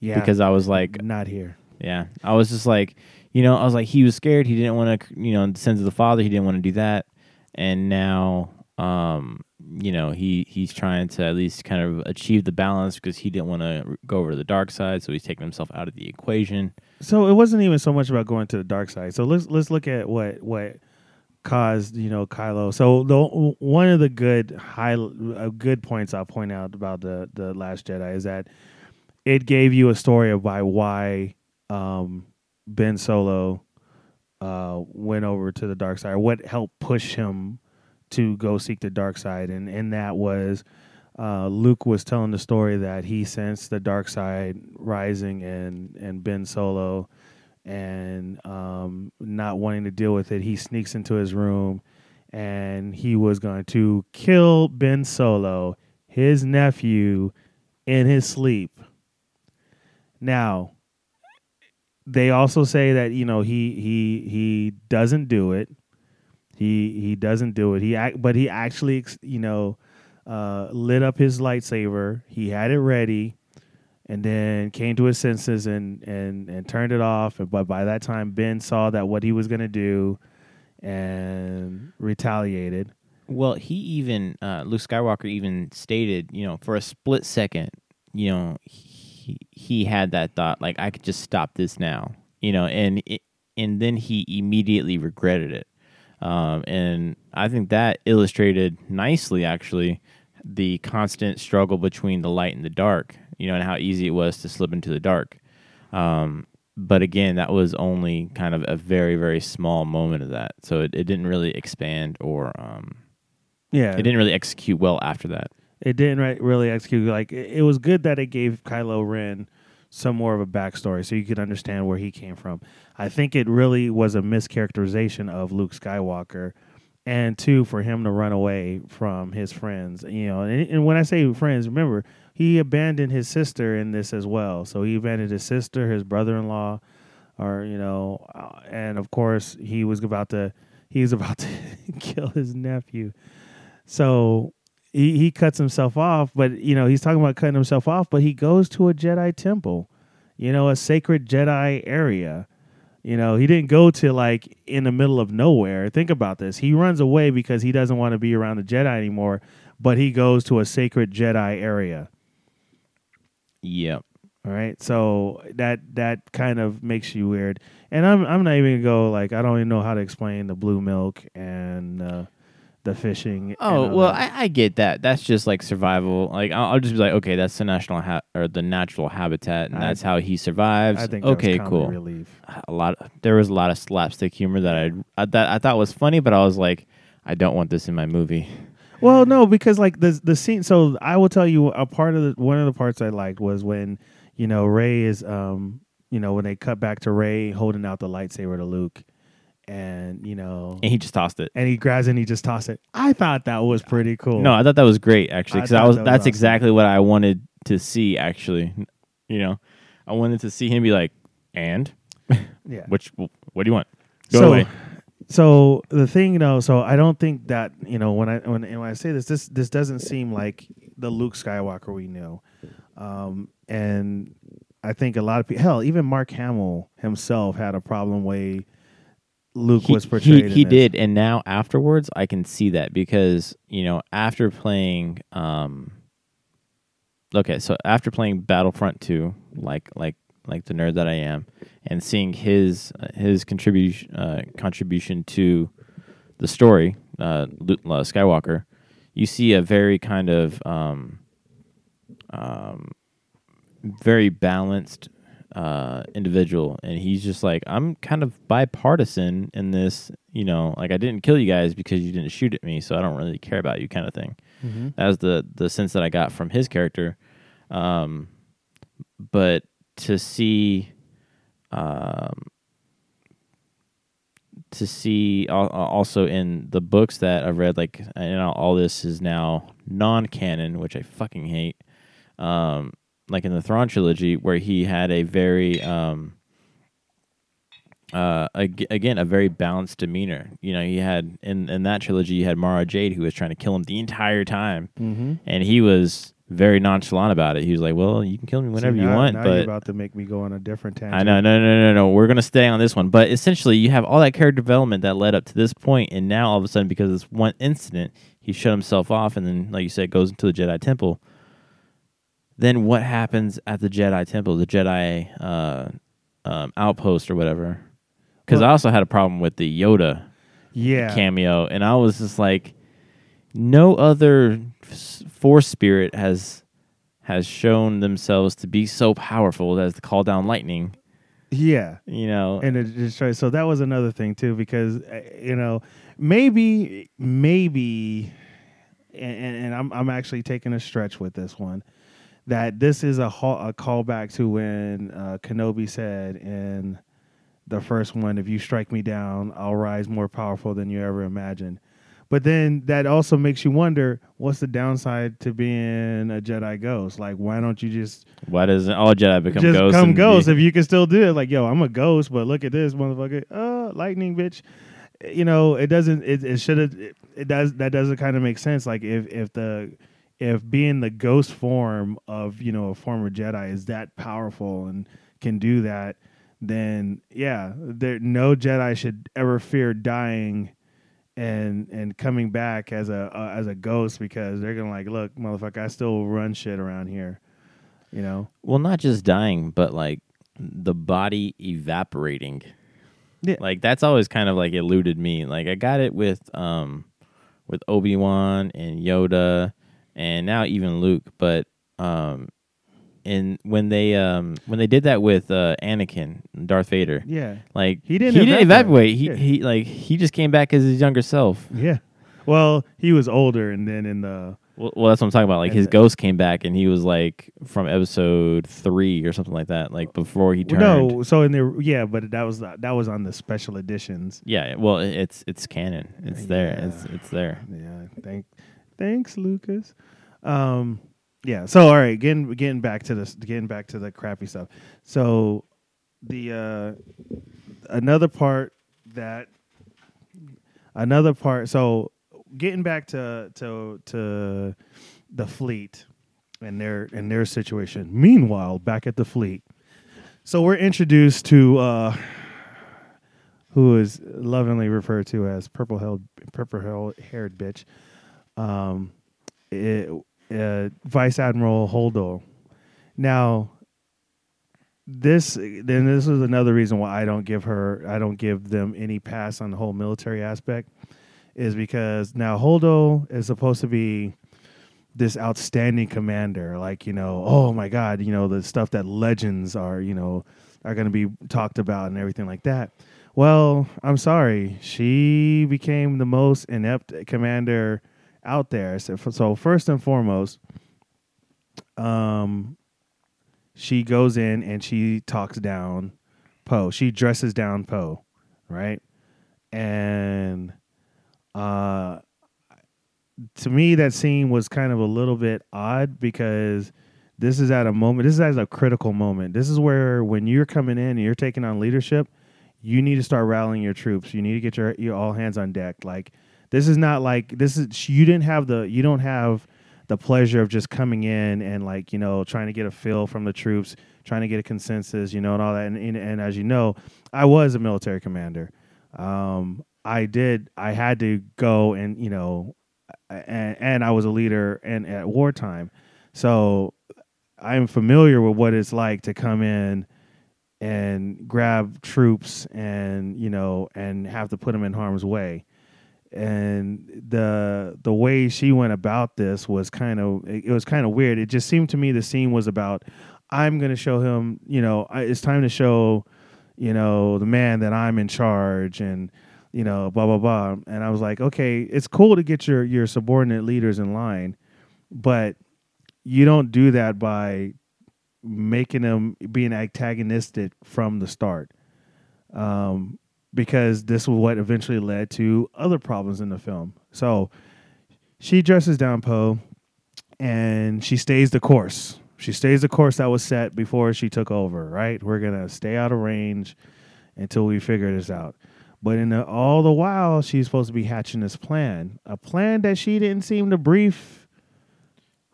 Yeah,
because I was like,
not here.
yeah, I was just like, you know, I was like, he was scared. He didn't want to, you know, in the sense of the father, he didn't want to do that, and now, um, you know, he he's trying to at least kind of achieve the balance because he didn't want to go over to the dark side, so he's taking himself out of the equation.
So it wasn't even so much about going to the dark side. So let's let's look at what what caused you know Kylo. So the one of the good high uh, good points I'll point out about the the Last Jedi is that it gave you a story about why um, Ben Solo uh, went over to the dark side, what helped push him to go seek the dark side, and and that was. Uh, Luke was telling the story that he sensed the dark side rising in and Ben Solo, and um, not wanting to deal with it, he sneaks into his room, and he was going to kill Ben Solo, his nephew, in his sleep. Now, they also say that you know he he he doesn't do it. He he doesn't do it. He act, but he actually you know uh, lit up his lightsaber. He had it ready, and then came to his senses and and and turned it off. But by that time, Ben saw that what he was going to do, and retaliated.
Well, he even uh, Luke Skywalker even stated, you know, for a split second, you know, he had that thought like I could just stop this now, you know, and it, and then he immediately regretted it. Um, and I think that illustrated nicely, actually, the constant struggle between the light and the dark, you know, and how easy it was to slip into the dark. Um, but again, that was only kind of a very, very small moment of that. So it, it didn't really expand or um,
Yeah,
it didn't really execute well after that.
It didn't really execute. Like it, it was good that it gave Kylo Ren some more of a backstory, so you could understand where he came from. I think it really was a mischaracterization of Luke Skywalker, and two for him to run away from his friends. You know, and, and when I say friends, remember he abandoned his sister in this as well. So he abandoned his sister, his brother-in-law, or you know, uh, and of course he was about to he was about to kill his nephew. So he, he cuts himself off, but you know, he's talking about cutting himself off, but he goes to a Jedi temple, you know, a sacred Jedi area. You know, he didn't go to like in the middle of nowhere. Think about this. He runs away because he doesn't want to be around the Jedi anymore, but he goes to a sacred Jedi area.
Yep.
All right. So that that kind of makes you weird. And I'm I'm not even gonna go like I don't even know how to explain the blue milk and uh, the fishing.
Oh well. I, I get that. That's just like survival. Like I'll, I'll just be like, okay, that's the national ha- or the natural habitat, and
I-
that's how he survives.
I think
okay, cool.
relief.
A lot. There was a lot of slapstick humor that I, I that I thought was funny, but I was like, I don't want this in my movie.
Well, no, because like the the scene. So I will tell you a part of the one of the parts I liked was when you know Rey is um you know when they cut back to Rey holding out the lightsaber to Luke, and you know
And he just tossed it.
and he grabs it and he just tosses it. I thought that was pretty cool.
No, I thought that was great actually because I,
thought
was.
that was
that's
awesome.
exactly what I wanted to see. Actually, you know, I wanted to see him be like, and
yeah.
which what do you want? Go
so,
away.
So the thing, you know, so I don't think that you know when I when, when I say this, this this doesn't seem like the Luke Skywalker we knew um, and I think a lot of people, hell, even Mark Hamill himself had a problem way Luke
he,
was portrayed.
He, he did, and now afterwards, I can see that because you know after playing, um, okay, so after playing Battlefront two, like like like the nerd that I am, and seeing his uh, his contribution uh, contribution to the story, uh, Luke, uh, Skywalker, you see a very kind of um, um, very balanced uh, individual, and he's just like, I'm kind of bipartisan in this. You know, like I didn't kill you guys because you didn't shoot at me, so I don't really care about you, kind of thing.
Mhm.
That was the the sense that I got from his character. Um, but to see, um, to see also in the books that I've read, like you know, all this is now non-canon, which I fucking hate. Um, like in the Thrawn trilogy, where he had a very um, uh, ag- again a very balanced demeanor. You know, he had in in that trilogy, you had Mara Jade who was trying to kill him the entire time,
Mhm.
and he was very nonchalant about it. He was like, "Well, you can kill me whenever
See,
you want,
now you're
but
about to make me go on a different tangent.
I know, no, no, no, no. We're gonna stay on this one, but essentially, you have all that character development that led up to this point, and now all of a sudden, because of this one incident, he shut himself off, and then, like you said, goes into the Jedi Temple. Then what happens at the Jedi Temple, the Jedi uh, um, outpost or whatever? Because
Well-
I also had a problem with the Yoda
Yeah.
cameo, and I was just like, no other Force spirit has has shown themselves to be so powerful as to call down lightning.
Yeah.
You know,
and it destroys. So that was another thing too, because uh, you know maybe maybe, and, and and I'm I'm actually taking a stretch with this one, that this is a ha- a callback to when uh, Kenobi said in the first one, "If you strike me down, I'll rise more powerful than you ever imagined." But then that also makes you wonder, what's the downside to being a Jedi ghost? Like, why don't you just
why doesn't all Jedi become
just
ghosts?
come
and
ghost
be-
if you can still do it. Like, yo, I'm a ghost, but look at this motherfucker. Uh, lightning, bitch. You know, it doesn't. It, it should have. It, it does. That doesn't kind of make sense. Like, if if the if being the ghost form of you know a former Jedi is that powerful and can do that, then yeah, there no Jedi should ever fear dying and and coming back as a uh, as a ghost because they're gonna like look motherfucker I still run shit around here, you know.
Well, not just dying, but like the body evaporating.
Yeah.
Like that's always kind of like eluded me. Like I got it with um with Obi Wan and Yoda and now even Luke, but um and when they um when they did that with uh Anakin, Darth Vader,
Yeah,
like
He didn't
he didn't
evaporate.
evaporate. He
Yeah.
he like he just came back as his younger self.
yeah. Well, he was older, and then in the
Well, well that's what I'm talking about. Like his
the-
ghost came back and he was like from episode three or something like that. Like before he turned.
no, so in the yeah, but that was that was on the special editions.
Yeah, well, it's it's canon. It's there. It's it's there.
Yeah, thank, thanks, Lucas. Um, yeah. So all right, getting getting back to this, getting back to the crappy stuff. So the uh, another part that another part. So getting back to to to the fleet and their and their situation. Meanwhile, back at the fleet, so we're introduced to. Uh, who is lovingly referred to as purple haired purple haired bitch, um, it, uh, Vice Admiral Holdo. Now, this then this is another reason why I don't give her I don't give them any pass on the whole military aspect, is because now Holdo is supposed to be this outstanding commander like you know oh my god you know the stuff that legends are you know are going to be talked about and everything like that well, I'm sorry. She became the most inept commander out there. So, so first and foremost, um, she goes in and she talks down Poe. She dresses down Poe, right? And uh, to me, that scene was kind of a little bit odd because this is at a moment. This is at a critical moment. This is where when you're coming in and you're taking on leadership you need to start rallying your troops. You need to get your, your all hands on deck. Like this is not like this is you didn't have the you don't have the pleasure of just coming in and like you know trying to get a feel from the troops, trying to get a consensus, you know, and all that. And and, and as you know, I was a military commander. Um, I did. I had to go and you know, and and I was a leader and at wartime, so I'm familiar with what it's like to come in and grab troops and you know and have to put them in harm's way and the the way she went about this was kind of it, was kind of weird it just seemed to me the scene was about i'm going to show him you know I, it's time to show you know the man that i'm in charge and you know blah blah blah and i was like okay it's cool to get your your subordinate leaders in line but you don't do that by making them being antagonistic from the start. Um, because this was what eventually led to other problems in the film. So she dresses down Poe and she stays the course. She stays the course that was set before she took over, right? We're going to stay out of range until we figure this out. But in the, all the while, she's supposed to be hatching this plan, a plan that she didn't seem to brief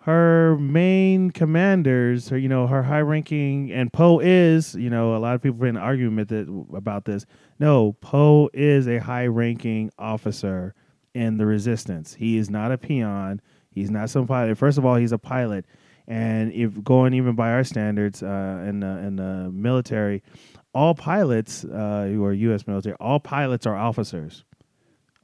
her main commanders, her, you know, her high ranking, and Poe is, you know, a lot of people have been arguing with it, about this. No, Poe is a high ranking officer in the resistance. He is not a peon. He's not some pilot. First of all, he's a pilot. And if going even by our standards uh, in, the, in the military, all pilots uh, who are U.S. military, all pilots are officers.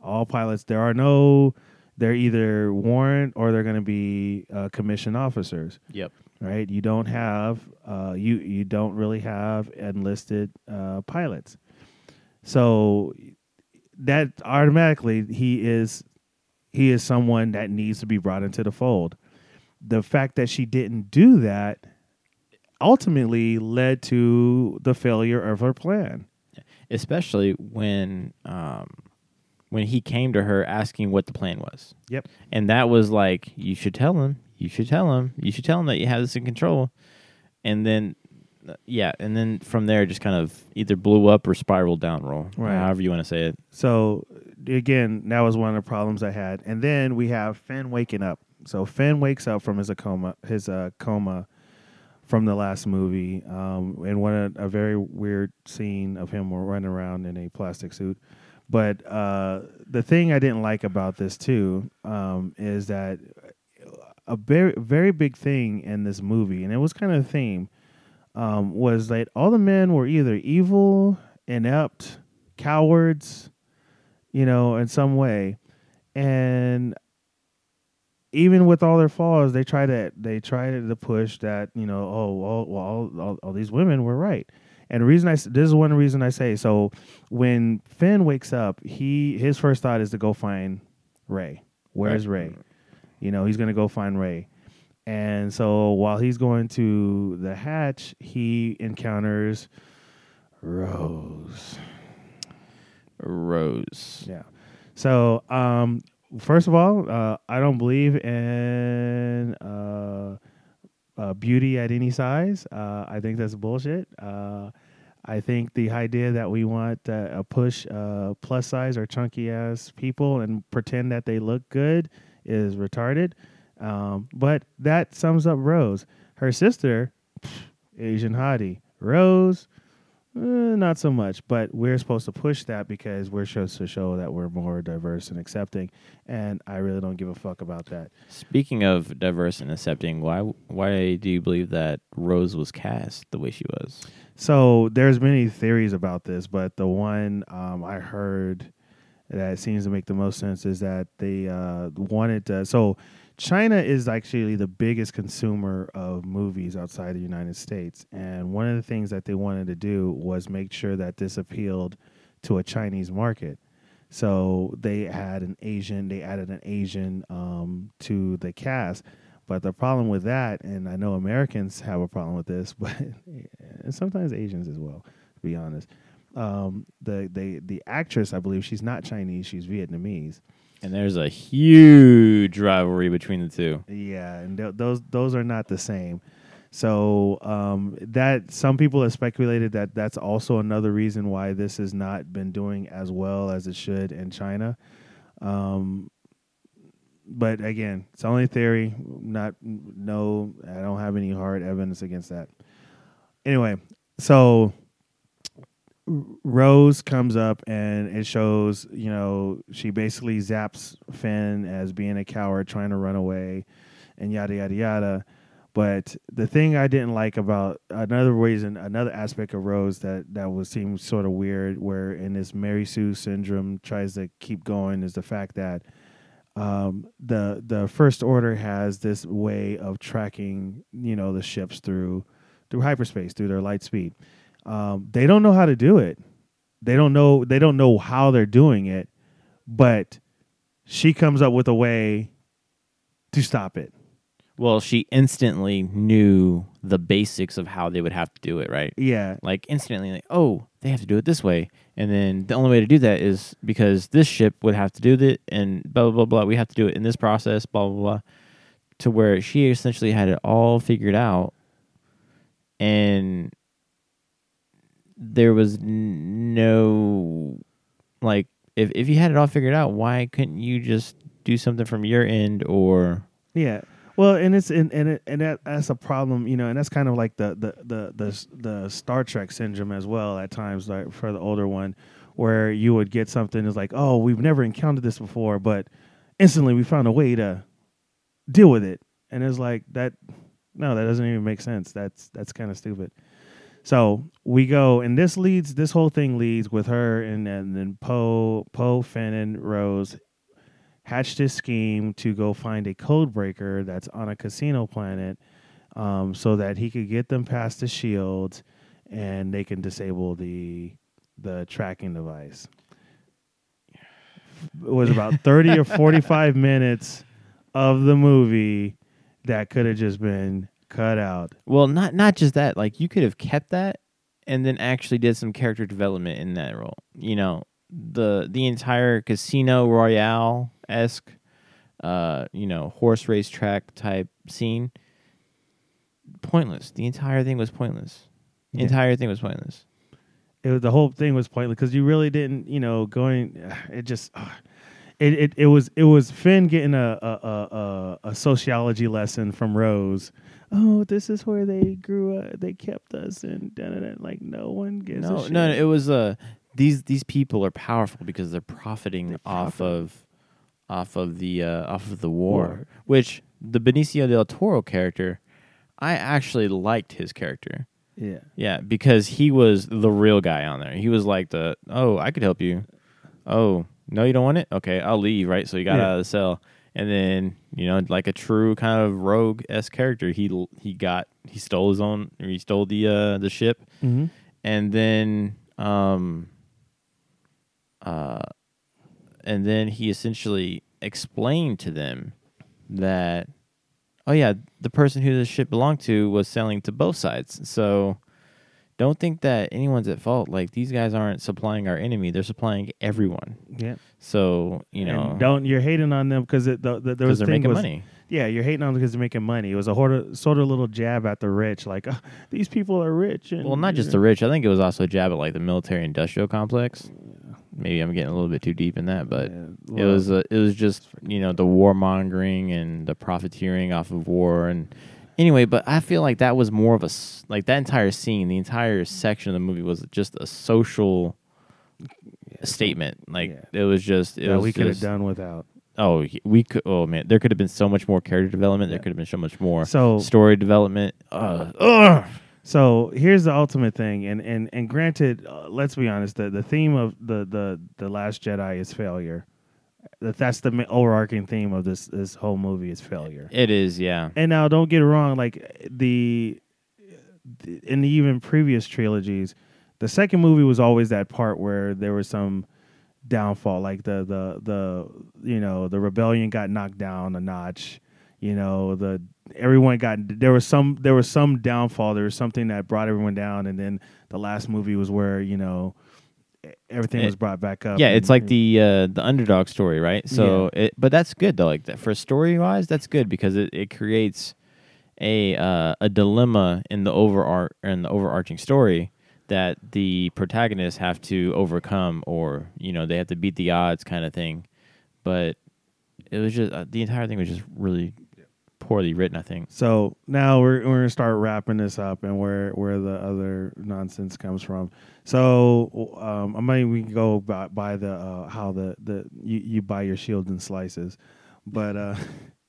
All pilots, there are no they're either warrant or they're going to be uh, commissioned officers,
Yep.
right? You don't have uh, you you don't really have enlisted uh, pilots, so that automatically he is he is someone that needs to be brought into the fold. The fact that she didn't do that ultimately led to the failure of her plan.
Especially when um when he came to her asking what the plan was.
Yep.
And that was like, you should tell him. You should tell him. You should tell him that you have this in control. And then, uh, yeah, and then from there, just kind of either blew up or spiraled down roll,
Right.
however you want to say it.
So again, that was one of the problems I had. And then we have Finn waking up. So Finn wakes up from his a coma, his uh, coma from the last movie, um, and one a, a very weird scene of him running around in a plastic suit. But uh, the thing I didn't like about this too um, is that a very very big thing in this movie, and it was kind of a theme, um, was that all the men were either evil, inept, cowards, you know, in some way, and even with all their flaws, they try to they try to push that you know oh well, all, all, all these women were right. And the reason I this is one reason I say so when Finn wakes up, he his first thought is to go find Rey. Where's
Right.
Rey? You know, he's gonna go find Rey. And so while he's going to the hatch, he encounters Rose.
Rose.
Yeah. So, um, first of all, uh, I don't believe in uh, uh, beauty at any size. Uh, I think that's bullshit. I think the idea that we want uh, a push uh, plus size or chunky ass people and pretend that they look good is retarded. Um, but that sums up Rose. Her sister, pff, Asian hottie. Rose, Eh, not so much, but we're supposed to push that because we're supposed to show that we're more diverse and accepting, and I really don't give a fuck about that.
Speaking of diverse and accepting, why why do you believe that Rose was cast the way she was?
So there's many theories about this, but the one um, I heard that seems to make the most sense is that they uh, wanted to. So China is actually the biggest consumer of movies outside the United States, and one of the things that they wanted to do was make sure that this appealed to a Chinese market. So they had an Asian, they added an Asian um, to the cast. But the problem with that, and I know Americans have a problem with this, but sometimes Asians as well, to be honest. Um, the the the actress, I believe, she's not Chinese, she's Vietnamese.
And there's a huge rivalry between the two.
Yeah, and th- those those are not the same. So um, that some people have speculated that that's also another reason why this has not been doing as well as it should in China. Um, but again, it's only theory. Not no, I don't have any hard evidence against that. Anyway, so Rose comes up and it shows, you know, she basically zaps Finn as being a coward trying to run away and yada yada yada. But the thing I didn't like about another reason, another aspect of Rose that that was seemed sort of weird, where in this Mary Sue syndrome tries to keep going, is the fact that um, the the First Order has this way of tracking, you know, the ships through through hyperspace, through their light speed. Um, they don't know how to do it. They don't know. They don't know how they're doing it, but she comes up with a way to stop it.
Well, she instantly knew the basics of how they would have to do it, right?
Yeah,
Like instantly, like, oh, they have to do it this way, and then the only way to do that is because this ship would have to do it and blah blah blah blah. We have to do it in this process, blah blah blah, to where she essentially had it all figured out, and there was no like if if you had it all figured out, why couldn't you just do something from your end or
Yeah. Well, and it's and and, it, and that, that's a problem, you know, and that's kind of like the the the the the Star Trek syndrome as well at times, like for the older one, where you would get something is like, oh, we've never encountered this before, but instantly we found a way to deal with it, and it's like that. No, that doesn't even make sense. That's that's kind of stupid. So we go, and this leads. This whole thing leads with her, and, and then Poe, Poe, Finn, and Rose hatched this scheme to go find a code breaker that's on a casino planet, um, so that he could get them past the shields, and they can disable the the tracking device. It was about thirty or forty five minutes of the movie that could have just been cut out.
Well, not not just that. Like you could have kept that and then actually did some character development in that role. You know, the the entire Casino Royale esque, uh, you know, horse race track type scene. Pointless. The entire thing was pointless. The
Yeah.
entire thing was pointless.
it was the whole thing was pointless because you really didn't, you know, going. It just, it, it it was it was Finn getting a, a a a sociology lesson from Rose. Oh, this is where they grew up. They kept us, and da, da, da. like no one gives
no,
a shit.
no, no, it was uh these these people are powerful because they're profiting
They're
off of off of the uh, off of the war,
War.
which the Benicio del Toro character, I actually liked his character.
yeah,
Yeah, because he was the real guy on there. He was like the oh, I could help you. Oh, no, you don't want it? Okay, I'll leave. Right, so he got
Yeah.
out of the cell, and then you know, like a true kind of rogue s character, he he got he stole his own, or he stole the uh the ship,
mm-hmm.
and then um uh and then he essentially explained to them that oh yeah the person who the ship belonged to was selling to both sides so don't think that anyone's at fault. Like these guys aren't supplying our enemy. They're supplying everyone.
Yeah.
so you know.
And don't you're hating on them because it the, the, there was
because they're making
was,
money.
Yeah, you're hating on them because they're making money. It was a sort of, sort of little jab at the rich, like oh, these people are rich. And,
well not just the rich. I think it was also a jab at like the military industrial complex. Maybe i'm getting a little bit too deep in that but
Yeah,
it was uh, it was just you know the warmongering and the profiteering off of war and anyway but i feel like that was more of a like that entire scene the entire section of the movie was just a social statement like
Yeah.
it was just it
that
was
we could have done without.
oh we could oh man there could have been so much more character development there could have been so much more
So
story development uh, ugh.
So here's the ultimate thing, and and and granted, uh, let's be honest, the the theme of the the the Last Jedi is failure. That that's the overarching theme of this this whole movie is failure.
it is yeah
And now, don't get it wrong, like the, the in the even previous trilogies, the second movie was always that part where there was some downfall, like the the the you know the rebellion got knocked down a notch. You know the everyone got there was some there was some downfall. There was something that brought everyone down, and then the last movie was where you know everything
It-
was brought back up.
yeah it's
and-
like the uh the underdog story right so it but that's good though like that for story wise that's good because it, it creates a uh a dilemma in the overar in the overarching story that the protagonists have to overcome or you know they have to beat the odds kind of thing but it was just uh, the entire thing was just really poorly written i think
So now we're we're gonna start wrapping this up and where where the other nonsense comes from. So um, I mean we can go by, by the uh, how the the you, you buy your shields in slices, but uh,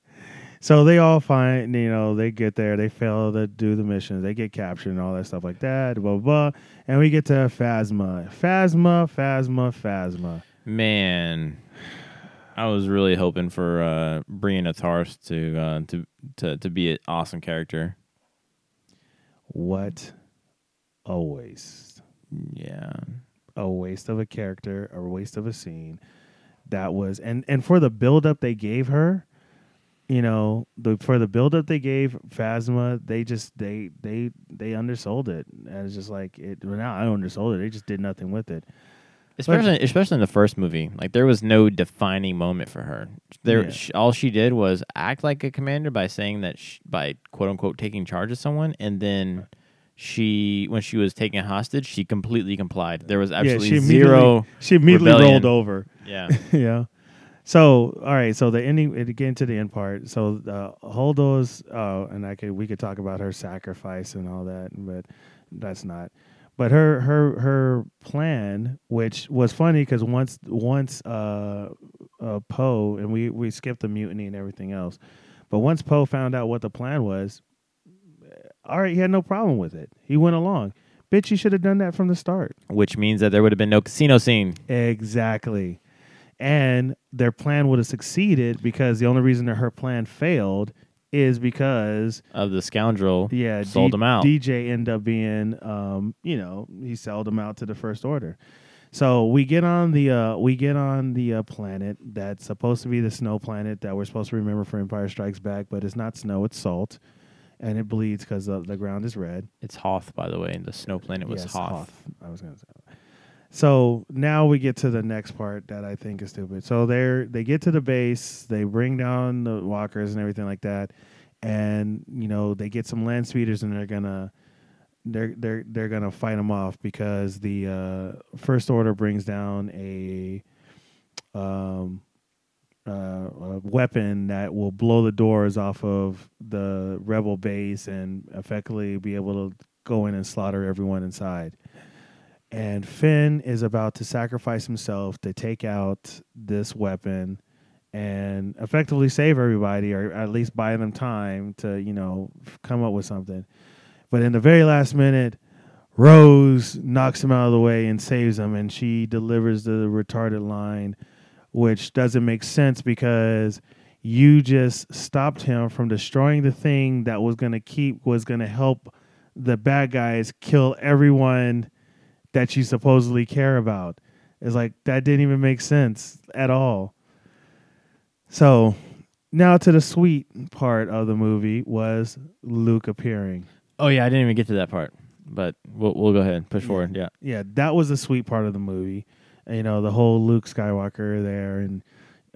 so they all find you know they get there they fail to do the missions they get captured and all that stuff like that blah blah, blah. and we get to Phasma Phasma Phasma Phasma.
man i was really hoping for uh brianna tarth to uh to to to be an awesome character
What a waste.
yeah
a waste of a character, a waste of a scene. That was and and for the build up they gave her, you know, the for the build up they gave Phasma, they just they they they undersold it. And it's just like it well, now I undersold it. They just did nothing with it.
Especially especially in the first movie like there was no defining moment for her there
Yeah.
sh- all she did was act like a commander by saying that sh- by quote unquote taking charge of someone and then she when she was taken hostage she completely complied there was absolutely
she
zero
She immediately
Rebellion.
rolled over.
yeah
yeah. So all right, so the ending again to the end part. So uh, Holdo's uh, and I could we could talk about her sacrifice and all that, but that's not. But her her her plan, which was funny because once once uh, uh, Poe and we we skipped the mutiny and everything else, but once Poe found out what the plan was, all right, he had no problem with it. He went along. Bitch, you should have done that from the start.
which means that there would have been no casino scene
Exactly. And their plan would have succeeded because the only reason that her plan failed is because
of the scoundrel
yeah,
sold
D-
him out
DJ ended up being um, you know, he sold him out to the first order. So we get on the uh, we get on the uh, planet that's supposed to be the snow planet that we're supposed to remember for Empire Strikes Back, but it's not snow, it's salt, and it bleeds because the, the ground is red.
it's hoth by the way and the snow planet was
Yes,
hoth.
I was gonna say. So now we get to the next part that I think is stupid. So they're they get to the base, they bring down the walkers and everything like that, and you know they get some land speeders and they're gonna they're they're they're gonna fight them off because the uh, first order brings down a um uh, a weapon that will blow the doors off of the rebel base and effectively be able to go in and slaughter everyone inside. And Finn is about to sacrifice himself to take out this weapon and effectively save everybody or at least buy them time to, you know, come up with something. But in the very last minute, Rose knocks him out of the way and saves him, and she delivers the retarded line, which doesn't make sense because you just stopped him from destroying the thing that was going to keep was going to help the bad guys kill everyone that you supposedly care about. It's like that didn't even make sense at all. So now to the sweet part of the movie was Luke appearing.
Oh yeah, I didn't even get to that part, but we'll we'll go ahead and push forward. Yeah.
yeah, that was the sweet part of the movie. You know, the whole Luke Skywalker there, and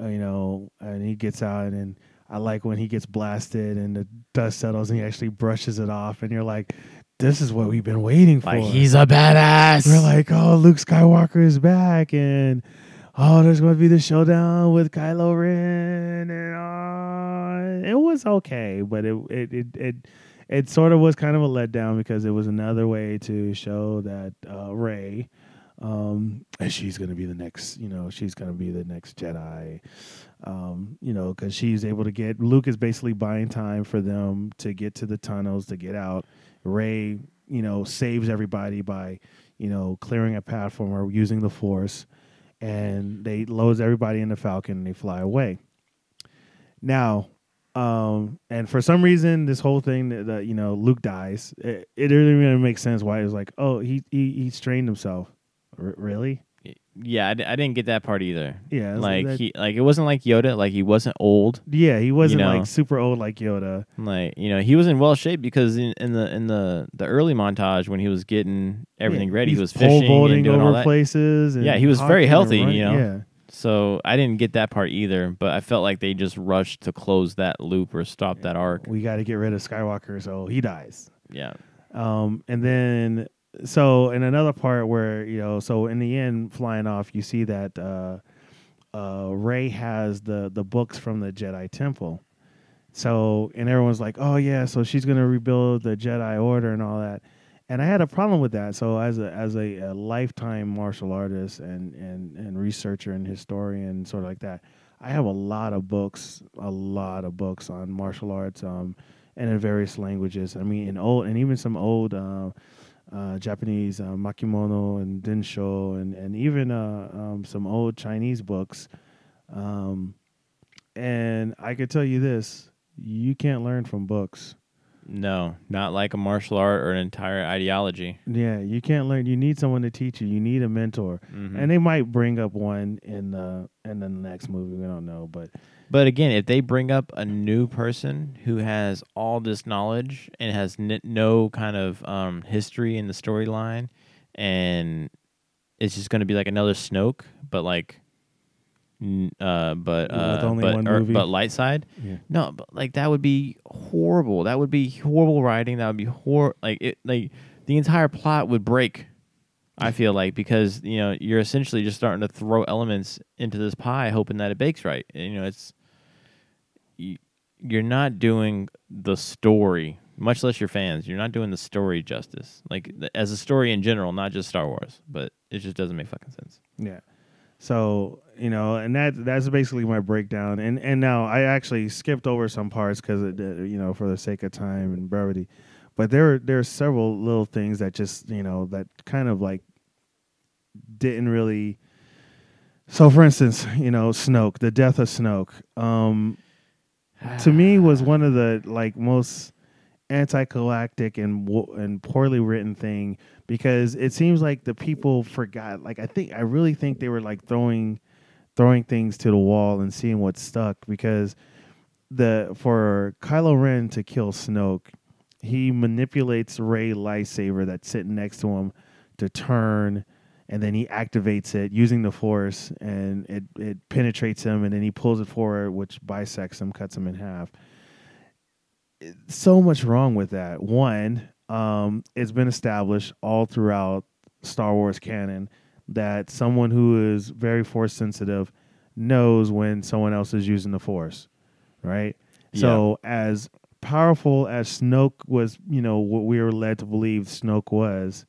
uh, you know, and he gets out, and I like when he gets blasted and the dust settles, and he actually brushes it off, and you're like, "This is what we've been waiting for."
Like he's a badass.
We're like, "Oh, Luke Skywalker is back," and oh, there's going to be the showdown with Kylo Ren, and uh, it was okay, but it it it. it it sort of was kind of a letdown because it was another way to show that uh, Rey, um, and she's going to be the next, you know, she's going to be the next Jedi, um, you know, because she's able to get Luke is basically buying time for them to get to the tunnels to get out. Rey, you know, saves everybody by, you know, clearing a path for her using the Force, and they loads everybody in the Falcon and they fly away. Now, um, and for some reason, this whole thing that, that you know Luke dies, it, it didn't even make sense. Why it was like, oh, he he he strained himself. R- really?
Yeah, I, d- I didn't get that part either.
Yeah. it's
Like
that-
he like it wasn't like Yoda. Like he wasn't old.
yeah, he wasn't
know.
like super old like Yoda.
Like you know he was in well shape because in, in the in the the early montage when he was getting everything
Yeah,
ready, he
he's
was
pole
fishing
vaulting
and doing all
over
that.
places. And
Yeah, he was
hopping
very
and
healthy,
running.
you know.
Yeah.
So I didn't get that part either. But I felt like they just rushed to close that loop or stop that arc.
We got to get rid of Skywalker, so he dies.
Yeah.
Um, and then so in another part where you know, so in the end, flying off, you see that uh, uh, Rey has the the books from the Jedi Temple. So and everyone's like, oh yeah, so she's gonna rebuild the Jedi Order and all that. And I had a problem with that. So as a as a, a lifetime martial artist and, and and researcher and historian, sort of like that, I have a lot of books, a lot of books on martial arts, um, and in various languages. I mean, in old and even some old uh, uh, Japanese uh, makimono and densho, and and even uh, um, some old Chinese books. Um, and I could tell you this: you can't learn from books.
No, not like a martial art or an entire ideology.
Yeah, you can't learn. You need someone to teach you. You need a mentor,
Mhm.
and they might bring up one in the in the next movie. We don't know, but
But again, if they bring up a new person who has all this knowledge and has n- no kind of um, history in the storyline, and it's just going to be like another Snoke, but like, n- uh, but uh,
only
but,
one
or-
movie?
but light side.
yeah,
No, but like that would be horrible. That would be horrible writing. That would be hor like it like the entire plot would break. I feel like because you know you're essentially just starting to throw elements into this pie, hoping that it bakes right. And, you know, it's you're not doing the story, much less your fans. You're not doing the story justice, like as a story in general, not just Star Wars. But it just doesn't make fucking sense.
yeah. So you know, and that that's basically my breakdown. And and now I actually skipped over some parts because you know for the sake of time and brevity. But there there are several little things that just you know that kind of like didn't really. So, for instance, you know, Snoke, the death of Snoke. Um, to me was one of the like most anticlimactic and and poorly written thing because it seems like the people forgot like i think i really think they were like throwing throwing things to the wall and seeing what stuck because the for Kylo Ren to kill Snoke he manipulates Rey lightsaber that's sitting next to him to turn and then he activates it using the force and it, it penetrates him and then he pulls it forward which bisects him cuts him in half so much wrong with that one um, it's been established all throughout star wars canon that someone who is very force sensitive knows when someone else is using the Force, right? Yeah. So as powerful as Snoke was, you know, what we were led to believe Snoke was,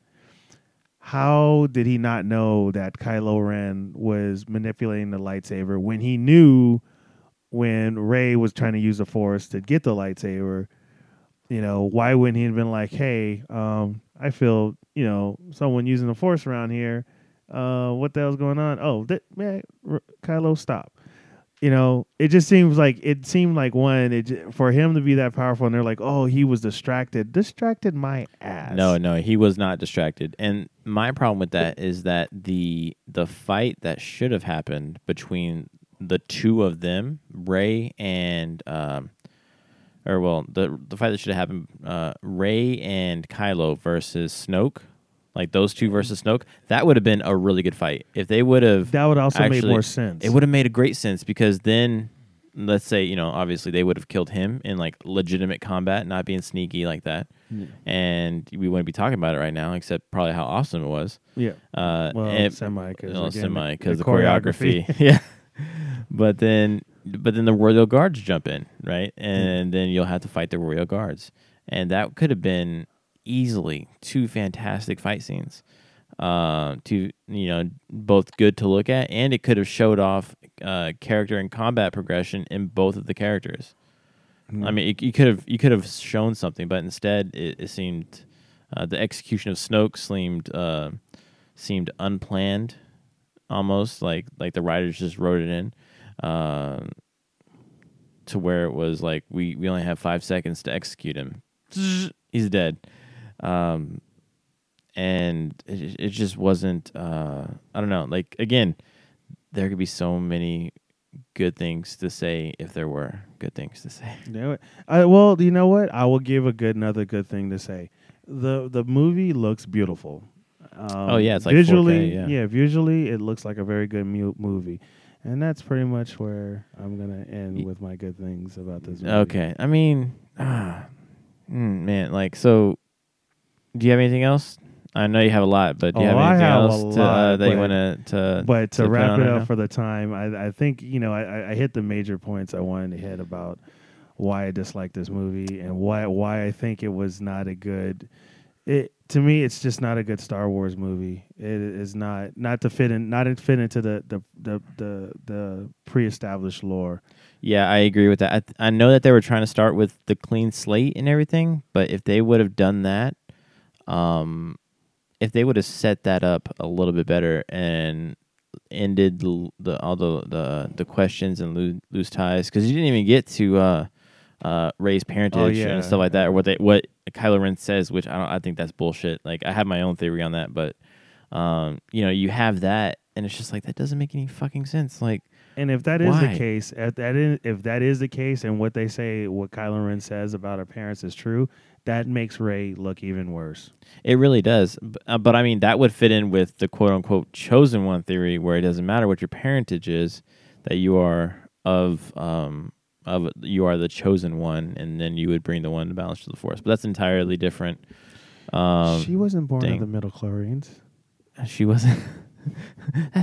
how did he not know that Kylo Ren was manipulating the lightsaber when he knew when Rey was trying to use the Force to get the lightsaber? You know, why wouldn't he have been like, "Hey, um, I feel you know someone using the Force around here. Uh, what the hell's going on? Oh, that man, Kylo, stop." You know, it just seems like it seemed like one it for him to be that powerful, and they're like, "Oh, he was distracted." Distracted my ass.
No, no, he was not distracted. And my problem with that is that the the fight that should have happened between the two of them, Rey and um or well, the the fight that should have happened uh Rey and Kylo versus Snoke, like those two versus Snoke, that would have been a really good fight. If they would have
that would also made more sense.
it would have made a great sense because then let's say, you know, obviously they would have killed him in like legitimate combat, not being sneaky like that. And we wouldn't be talking about it right now, except probably how awesome it was.
yeah.
Uh,
Well,
and-
semi because
well, semi because
the
the choreography. yeah. But then, but then the royal guards jump in, right? And then you'll have to fight the royal guards, and that could have been easily two fantastic fight scenes. Uh, to you know, both good to look at, and it could have showed off uh, character and combat progression in both of the characters.
Mm.
I mean, it, you could have you could have shown something, but instead, it, it seemed uh, the execution of Snoke seemed uh, seemed unplanned, almost like like the writers just wrote it in, uh, to where it was like we we only have five seconds to execute him. He's dead, um, and it, it just wasn't. Uh, I don't know. Like again, there could be so many good things to say if there were good things to say.
Yeah, I, well, you know what? I will give a good another good thing to say. the The movie looks beautiful. Um,
Oh, yeah, it's like 4K,
visually,
yeah.
visually, it looks like a very good mu- movie, and that's pretty much where I'm gonna end with my good things about this movie.
Okay. I mean, ah, mm, man, like, so do you have anything else? I know you have a lot, but do you
Oh,
have anything
have
else to, uh, that you
but-
want to to
But to
put
wrap it up
now?
for the time, I, I think you know I, I- I hit the major points I wanted to hit about why I dislike this movie and why why I think it was not a good. It to me, it's just not a good Star Wars movie. It is not not to fit in not to fit into the the the the, the pre-established lore.
Yeah, I agree with that. I, th- I know that they were trying to start with the clean slate and everything, but if they would have done that, um, if they would have set that up a little bit better and ended the, the all the the, the questions and loo- loose ties, because you didn't even get to uh, uh, Rey's parentage
yeah.
and stuff like that, or what they what Kylo Ren says, which I don't. I think that's bullshit. Like I have my own theory on that, but um, you know, you have that, and it's just like that doesn't make any fucking sense. Like.
And if that is
Why?
the case, if that is if that is the case, and what they say, what Kylo Ren says about her parents is true, that makes Rey look even worse.
It really does. B- uh, But I mean, that would fit in with the quote unquote chosen one theory, where it doesn't matter what your parentage is, that you are of um of you are the chosen one, and then you would bring the one to balance to the force. But that's entirely different. Um,
she wasn't born
dang.
of the midichlorians.
she wasn't.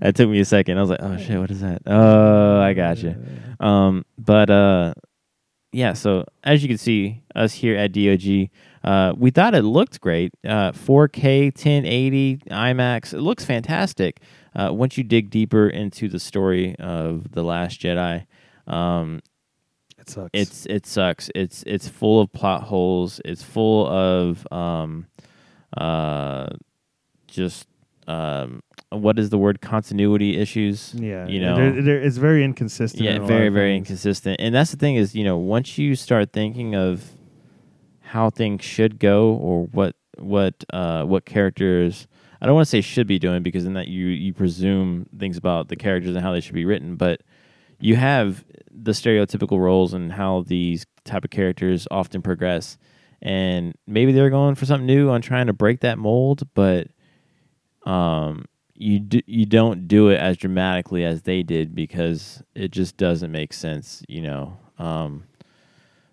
that took me a second. I was like, "Oh shit, what is that?" Oh, I got you. Um, but uh, yeah. So as you can see, us here at DOG, uh, we thought it looked great. Uh, 4K, 1080, IMAX. It looks fantastic. Uh, once you dig deeper into the story of the Last Jedi, um,
It sucks.
it's it sucks. It's it's full of plot holes. It's full of um, uh, just um, what is the word? Continuity issues.
yeah,
you know,
there, there, it's very inconsistent.
yeah,
in
very very inconsistent. And that's the thing is, you know, once you start thinking of how things should go or what what uh what characters I don't want to say should be doing because in that you you presume things about the characters and how they should be written, but you have the stereotypical roles and how these type of characters often progress and maybe they're going for something new on trying to break that mold, but um you do, you don't do it as dramatically as they did because it just doesn't make sense, you know. Um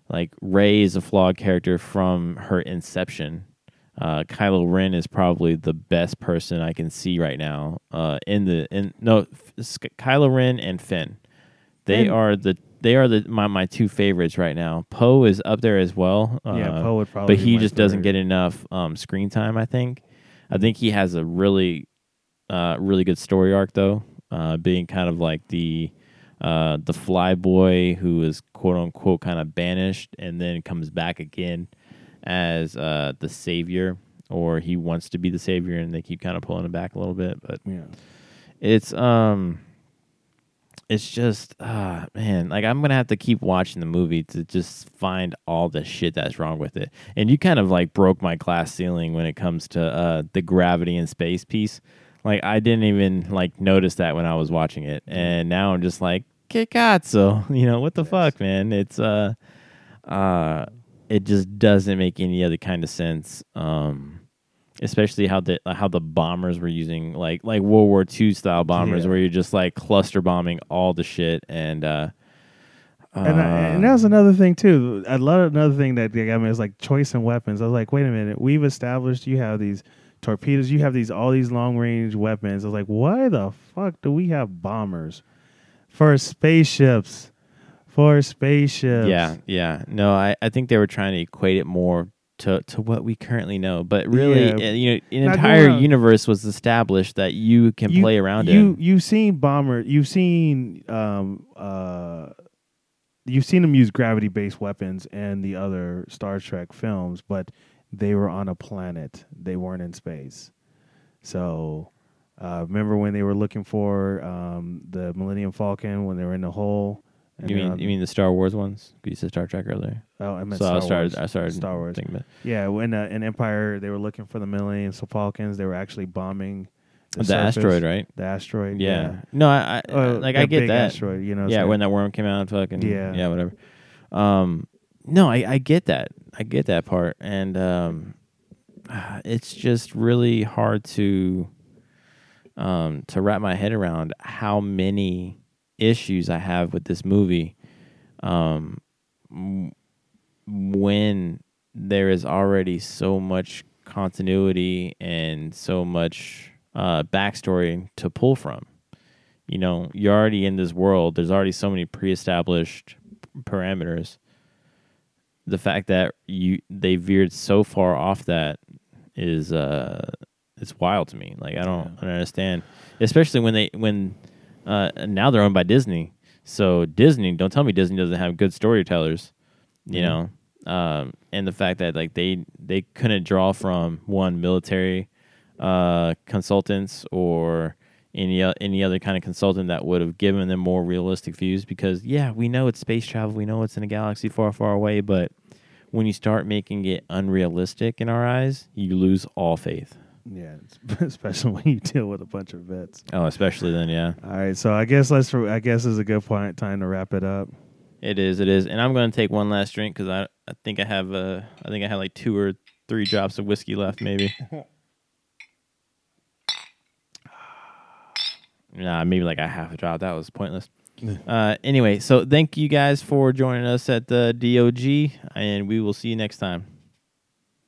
like Rey is a flawed character from her inception. uh, Kylo Ren is probably the best person I can see right now. Uh, in the in no, Kylo Ren and Finn, they
Finn-
are the they are the my, my two favorites right now. Poe is up there as well. Uh,
yeah, Poe would probably.
but he just doesn't get enough um, screen time. I think. I think he has a really, uh, really good story arc though, uh, being kind of like the, uh, the fly boy who is quote unquote kind of banished and then comes back again as uh, the savior, or he wants to be the savior, and they keep kind of pulling him back a little bit. But
Yeah.
it's um it's just ah man like i'm gonna have to keep watching the movie to just find all the shit that's wrong with it and you kind of like broke my glass ceiling when it comes to uh the gravity and space piece like i didn't even like notice that when i was watching it and now i'm just like que cazzo you know what the fuck man it's uh uh it just doesn't make any other kind of sense um especially how the how the bombers were using like like World War II style bombers,
Yeah.
where you're just like cluster bombing all the shit and. uh
And, I, and
uh,
that was another thing too. I love another thing that got me is like choice in weapons. I was like, wait a minute, we've established you have these torpedoes, you have these all these long range weapons. I was like, why the fuck do we have bombers for spaceships? For spaceships,
yeah, yeah. No, I, I think they were trying to equate it more to, to what we currently know. But really,
Yeah.
uh, you know, an
Not
entire universe was established that you can
You-
play around
you
in.
you've seen bomber, you've seen um uh. You've seen them use gravity-based weapons in the other Star Trek films, but they were on a planet. They weren't in space. So, uh, remember when they were looking for um, the Millennium Falcon when they were in the hole?
You mean you mean the Star Wars ones? You said Star Trek earlier.
Oh, I meant
so
Star
I started.
Wars.
I started
Star Wars.
thinking about
Yeah, when uh, in Empire they were looking for the Millennium Falcons, they were actually bombing the,
the,
surface,
asteroid, right?
The asteroid.
Yeah. No, I, I
Oh,
like I get that.
asteroid. You know.
yeah, when that worm came out, fucking
Yeah.
yeah, whatever. Um, no, I, I get that. I get that part, and um, it's just really hard to um to wrap my head around how many issues I have with this movie. Um, when there is already so much continuity and so much uh, backstory to pull from you know, you're already in this world. There's already so many pre-established parameters. The fact that you they veered so far off that is uh it's wild to me. Like I don't, I don't understand, especially when they when uh now they're owned by Disney. So Disney, don't tell me Disney doesn't have good storytellers. You
Yeah.
know, um, and the fact that like they they couldn't draw from one military uh, consultants or any any other kind of consultant that would have given them more realistic views because yeah we know it's space travel we know it's in a galaxy far far away but when you start making it unrealistic in our eyes you lose all faith
Yeah, especially when you deal with a bunch of vets.
oh especially then yeah
All right, so I guess let's. I guess is a good point time to wrap it up.
it is it is and i'm going to take one last drink because I, I think i have uh i think i have like two or three drops of whiskey left maybe nah maybe like a half a drop that was pointless Uh, anyway, so thank you guys for joining us at the DOG, and we will see you next time.